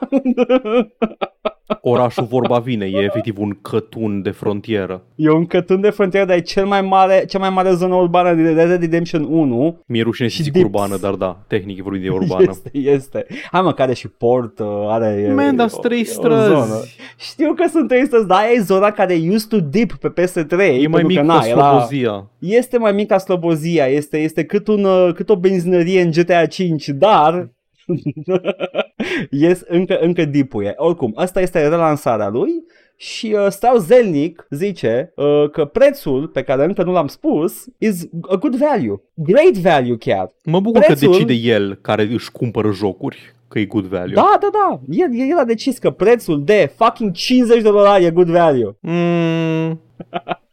Orașul vorba vine, e efectiv un cătun de frontieră. e un cătun de frontieră, dar e cel mai mare, cea mai mare zonă urbană din Red Dead Redemption 1. Mi-e rușine să Și zic dips. urbană, dar da, tehnic vorbim de urbană. *laughs* Este, este. Hai mă, care și port, uh, are... e- Man, dar e o- trei e o străzi. Zonă. Știu că sunt trei străzi, dar aia e zona care used to dip pe PS3. E mai pentru mic că, ca na, era- Slobozia. Este mai mic ca Slobozia, este, este cât, un, uh, cât o benzinărie în GTA 5, dar *laughs* yes, încă, încă dipuie. Oricum, asta este relansarea lui și uh, Stau Zelnic zice uh, că prețul pe care încă nu l-am spus is a good value. Great value chiar. Mă bucur Prețul- că decide el care își cumpără jocuri, că e good value. Da, da, da. El, el a decis că prețul de fucking 50 de dolari e good value. Mm, *laughs*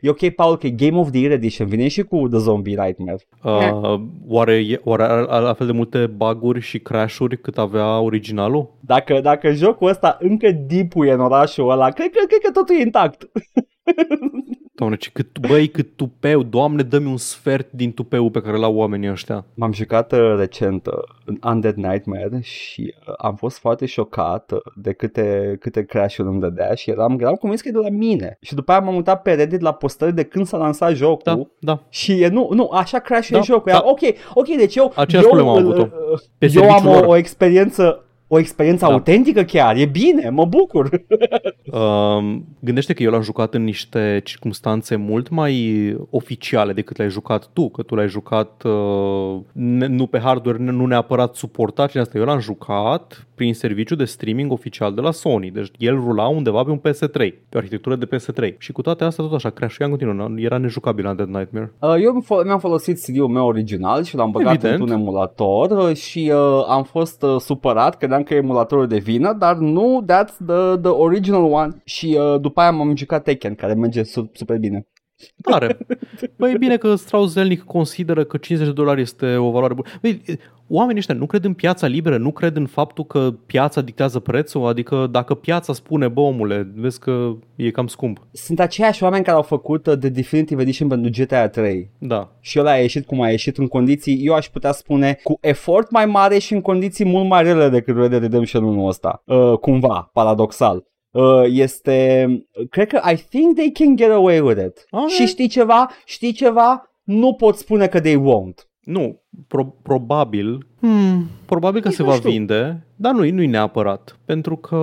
E ok, Paul, că e Game of the Year Edition. Vine și cu The Zombie Nightmare. uh, oare, e- oare are, are la fel de multe buguri și crash-uri cât avea originalul? Dacă, dacă jocul ăsta încă dipuie în orașul ăla, cred că, cred că totul e intact. *laughs* Doamne, ce cât, băi, cât tupeu, doamne, dă-mi un sfert din tupeul pe care l-au oamenii ăștia. M-am jucat uh, recent uh, în Undead Nightmare și uh, am fost foarte șocat uh, de câte, câte crash-uri îmi dădea și eram, eram convins că e de la mine. Și după aia m-am mutat pe Reddit la postări de când s-a lansat jocul. Da, da. Și e, nu, nu, așa crash Da, e jocul. da. Era, ok, ok, deci eu, Aceeași eu, problemă am îl- avut-o. uh, Pe eu am serviciul o, lor. o experiență o experiență Da. autentică chiar, e bine, mă bucur. *laughs* Uh, gândește că eu l-am jucat în niște circunstanțe mult mai oficiale decât le-ai jucat tu, că tu l-ai jucat uh, ne- nu pe hardware, ne- nu neapărat suportat, și asta. Eu l-am jucat prin serviciu de streaming oficial de la Sony, deci el rula undeva pe un PS3, pe o arhitectură de PS3. Și cu toate astea tot așa, crashua în continuu, era nejucabil Undead Nightmare. Uh, eu mi- fo- mi-am folosit CD-ul meu original și l-am băgat Evident. într-un emulator uh, și uh, am fost uh, supărat, credeam că e emulatorul de vină, dar nu, that's the, the original one. Și uh, după aia m-am jucat Tekken, care merge su- super bine. Tare. Păi e bine că Strauss Zelnick consideră că 50 de dolari este o valoare bună. Băi, oamenii ăștia nu cred în piața liberă, nu cred în faptul că piața dictează prețul, adică dacă piața spune, bă omule, vezi că e cam scump. Sunt aceiași oameni care au făcut uh, The Definitive Edition pentru GTA 3. Da. Și ăla a ieșit cum a ieșit în condiții, eu aș putea spune, cu efort mai mare și în condiții mult mai rele decât Red Dead Redemption 1 ăsta. Uh, cumva, paradoxal. Uh, este, cred că I think they can get away with it. Ok. Și știi ceva? Știi ceva? Nu pot spune că they won't. Nu, pro- probabil, hmm, probabil că Nici se nu va știu. vinde, dar nu, nu-i neapărat, pentru că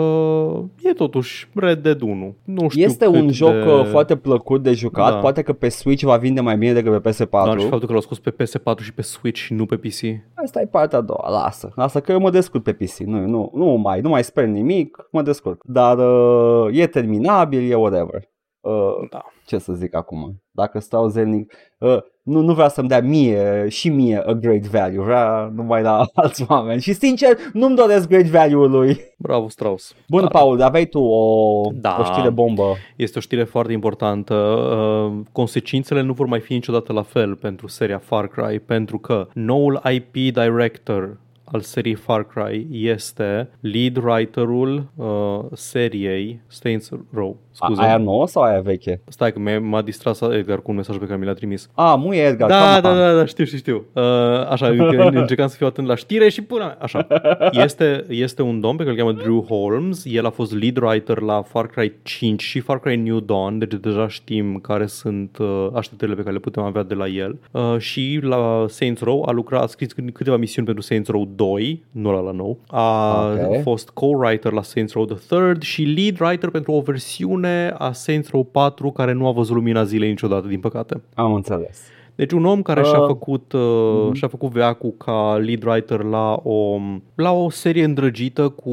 e totuși Red Dead 1. Nu știu Este cât un joc de... uh, foarte plăcut de jucat, Da. poate că pe Switch va vinde mai bine decât pe PS4. Da, și faptul că l-au scos pe PS4 și pe Switch și nu pe PC. Asta e partea a doua, lasă. Lasă că eu mă descurc pe PC, nu, nu, nu mai, nu mai sper nimic, mă descurc. Dar uh, e terminabil, e whatever. Uh, Da. ce să zic acum? Dacă stau zelnic, uh, nu, nu vreau să-mi dea mie și mie a great value, vrea numai la *laughs* alți oameni. Și sincer, nu-mi doresc great value-ul lui. Bravo, Strauss. Bun, Da. Paul, aveai tu o, Da. o știre bombă. Este o știre foarte importantă. Uh, Consecințele nu vor mai fi niciodată la fel pentru seria Far Cry, pentru că noul IP director al seriei Far Cry este lead writerul uh, seriei Saints Row. Scuze. A, aia nouă sau aia veche? Stai că m- m-a distras Edgar cu un mesaj pe care mi l-a trimis. A, mu e Edgar. Da, come da, on. da, da, știu, știu, știu. Uh, așa, că *laughs* încercam să fiu atent la știre și până Așa. Este, este un domn pe care îl cheamă Drew Holmes. El a fost lead writer la Far Cry 5 și Far Cry New Dawn, deci deja știm care sunt uh, așteptările pe care le putem avea de la el. Uh, și la Saints Row a lucrat, a scris câ- câteva misiuni pentru Saints Row 2, nu la la nou. A Ok. fost co-writer la Saints Row the Third și lead writer pentru o versiune a Saints Row 4 care nu a văzut lumina zilei niciodată, din păcate. Am înțeles. Deci un om care Uh, și-a făcut, uh, și-a făcut veacul ca lead writer la o, la o serie îndrăgită cu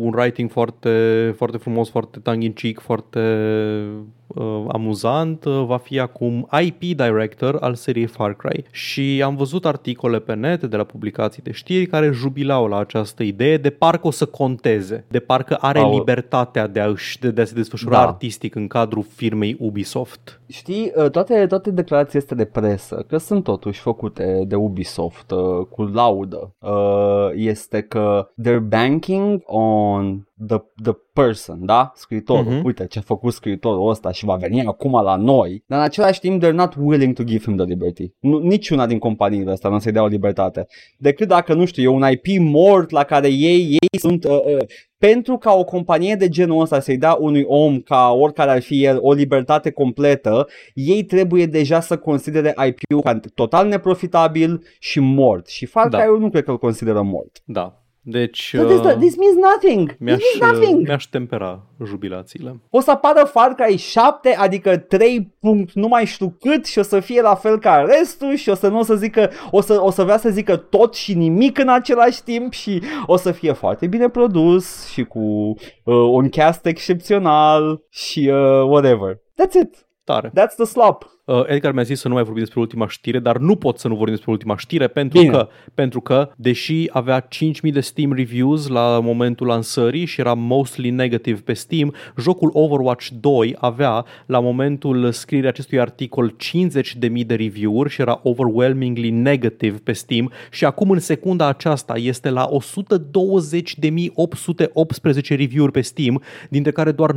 un writing foarte, foarte frumos, foarte tongue-in-cheek, foarte uh, amuzant, uh, va fi acum IP director al seriei Far Cry. Și am văzut articole pe net de la publicații de știri care jubilau la această idee de parcă o să conteze, de parcă are Au- libertatea de a, de, de a se desfășura Da. artistic în cadrul firmei Ubisoft. Știi, uh, toate, toate declarațiile astea de presă, că sunt totuși făcute de Ubisoft uh, cu laudă, uh, este că they're banking on the, the person, da? Scriitorul. Mhm. Uite ce a făcut scriitorul ăsta și va veni acum la noi. Dar în același timp, they're not willing to give him the liberty. Nu, niciuna din companiile astea nu o să-i dea o libertate. Decât dacă, nu știu, e un IP mort la care ei, ei sunt... Uh, uh, pentru ca o companie de genul ăsta să-i dea unui om, ca oricare ar fi el, o libertate completă, ei trebuie deja să considere IP-ul ca total neprofitabil și mort. Și Far Da. Cry-ul nu cred că îl consideră mort. Da. Deci... So this, uh, this means nothing. Mi-aș, this means nothing. mi-aș tempera jubilațiile. O să apară Far Cry 7, adică 3 punct nu mai știu cât și o să fie la fel ca restul și o să nu o să zică, o să, o să vrea să zică tot și nimic în același timp și o să fie foarte bine produs și cu uh, un cast excepțional și uh, whatever. That's it. Tare. That's the slop. Uh, Edgar mi-a zis să nu mai vorbim despre ultima știre, dar nu pot să nu vorbim despre ultima știre pentru Bine. că, pentru că, deși avea 5000 de Steam reviews la momentul lansării și era mostly negative pe Steam, jocul Overwatch 2 avea la momentul scrierii acestui articol 50.000 de review-uri și era overwhelmingly negative pe Steam și acum în secunda aceasta este la 120.818 review-uri pe Steam, dintre care doar 9%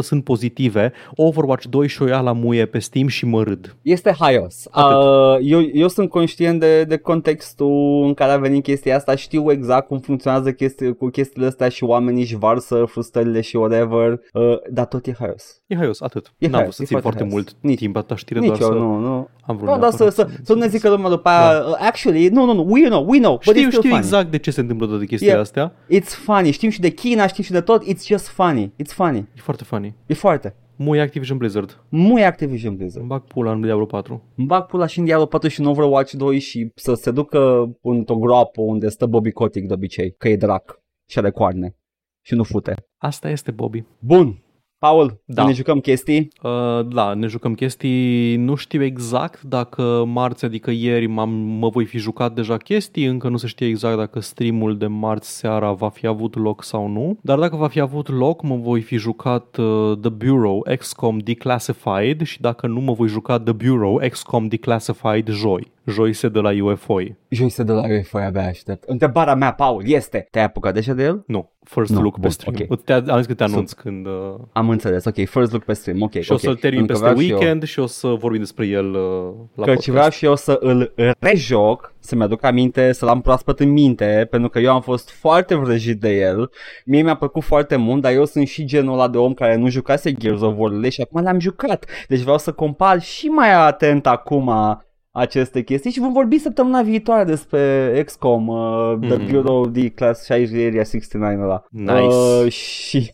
sunt pozitive. Overwatch 2 și-o ia la muie pe Steam și mă râd. Este haios. Atât. Uh, eu, eu sunt conștient de, de contextul în care a venit chestia asta, știu exact cum funcționează chestii, cu chestiile astea și oamenii își varsă frustrările și whatever, uh, dar tot e haios. E haios, atât. E N-am haios, vrut să e țin foarte foarte haios. mult Nici- timp atâta știre, Nici doar eu, să nu, nu. am vrut Nu, dar să, neapărat să, să nu ne menționez. zică lumea după aia, uh, actually, nu, nu, nu, we know, we know, but Știu, it's still știu funny. exact de ce se întâmplă toate chestiile Yeah. astea. It's funny, știm și de China, știm și de tot, it's just funny, it's funny, E foarte funny. e foarte. Mui Activision Blizzard. Nu e Activision Blizzard. Îmi bag pula în Diablo 4. Îmi bag pula și în Diablo 4 și în Overwatch 2 și să se ducă într-o groapă unde stă Bobby Kotick de obicei, că e drac și are coarne și nu fute. Asta este, Bobby. Bun, Paul, Da. da. ne jucăm chestii? Uh, da, ne jucăm chestii. Nu știu exact dacă marți, adică ieri, m-am, mă voi fi jucat deja chestii. Încă nu se știe exact dacă streamul de marți seara va fi avut loc sau nu. Dar dacă va fi avut loc, mă voi fi jucat uh, The Bureau XCOM Declassified și dacă nu, mă voi juca The Bureau XCOM Declassified joi. Joi se de la UFOI. Joi se de la UFO, abia aștept. Întrebarea mea, Paul, este, te-ai apucat deja de el? Nu, first Nu, look pe bun, stream. ok. Te am zis că te anunț când... Uh, Am înțeles, ok, first look pe stream, ok. și o ok. să-l termin Pentru că peste vreau și eu- weekend și o să vorbim despre el uh, la Căci podcast. vreau și eu să îl rejoc, să-mi aduc aminte, să-l am proaspăt în minte, pentru că eu am fost foarte vrăjit de el. Mie mi-a plăcut foarte mult, dar eu sunt și genul ăla de om care nu jucase Gears of War și acum le-am jucat. Deci vreau să compar și mai atent acum aceste chestii și vom vorbi săptămâna viitoare despre XCOM, uh, The Mhm. Bureau de Class 60 Area 69 ăla. Nice. Uh, și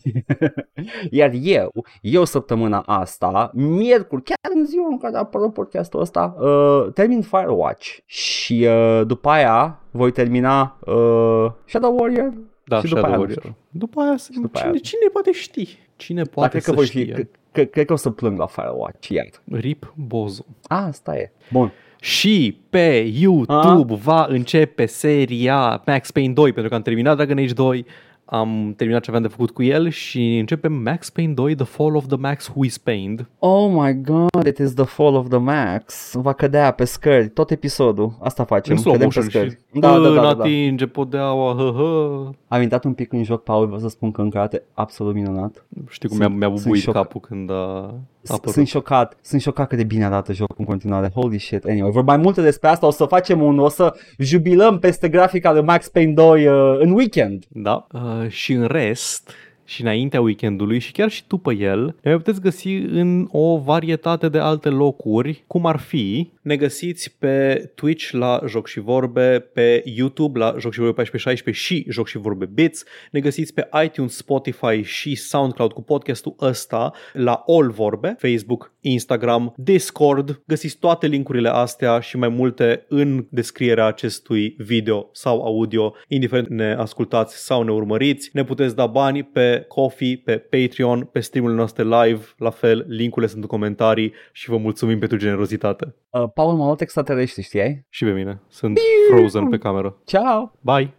*laughs* iar eu, eu săptămâna asta, miercuri, chiar în ziua în care a apărut podcastul ăsta, uh, termin Firewatch și uh, după aia voi termina uh, Shadow Warrior Da, și după Shadow aia nu Warrior. După aia, se- după cine, aia- cine poate ști? Cine Dar poate cred că să voi fi, știe? cred, cred, cred că o să plâng la Firewatch iar. Rip Bozo. A, asta e. Bun. Și pe YouTube va începe seria Max Payne 2 pentru că am terminat Dragon Age 2. am terminat ce aveam de făcut cu el și începem Max Payne 2, The Fall of the Max Who is Pained. Oh my god, it is the fall of the Max. Va cădea pe scări tot episodul. Asta facem, În slow cădem pe motion scări. și Da, da, da, da, da. atinge podeaua, hă, hă. Am intrat un pic în joc, Paul, vreau să spun că încă arată absolut minunat. Știi cum Sunt- mi-a, mi-a sunt bubuit șoc. capul când a S- apărut. Sunt șocat, sunt șocat cât de bine arată jocul în continuare. Holy shit. Anyway, vor mai multe despre asta. O să facem un, o să jubilăm peste grafica de Max Payne 2 uh, în weekend. Da. Uh, și în rest, și înaintea weekendului și chiar și după el, ne mai puteți găsi în o varietate de alte locuri, cum ar fi, ne găsiți pe Twitch la Joc și Vorbe, pe YouTube la Joc și Vorbe 1416 și Joc și Vorbe Bits, ne găsiți pe iTunes, Spotify și SoundCloud cu podcastul ăsta la All Vorbe, Facebook, Instagram, Discord, găsiți toate linkurile astea și mai multe în descrierea acestui video sau audio, indiferent ne ascultați sau ne urmăriți. Ne puteți da bani pe Coffee, pe Patreon, pe streamurile noastre live, la fel, linkurile sunt în comentarii și vă mulțumim pentru generozitate. Uh, Paul m-a luat extraterestri, știai? Și pe mine. Sunt frozen pe cameră. Ciao! Bye!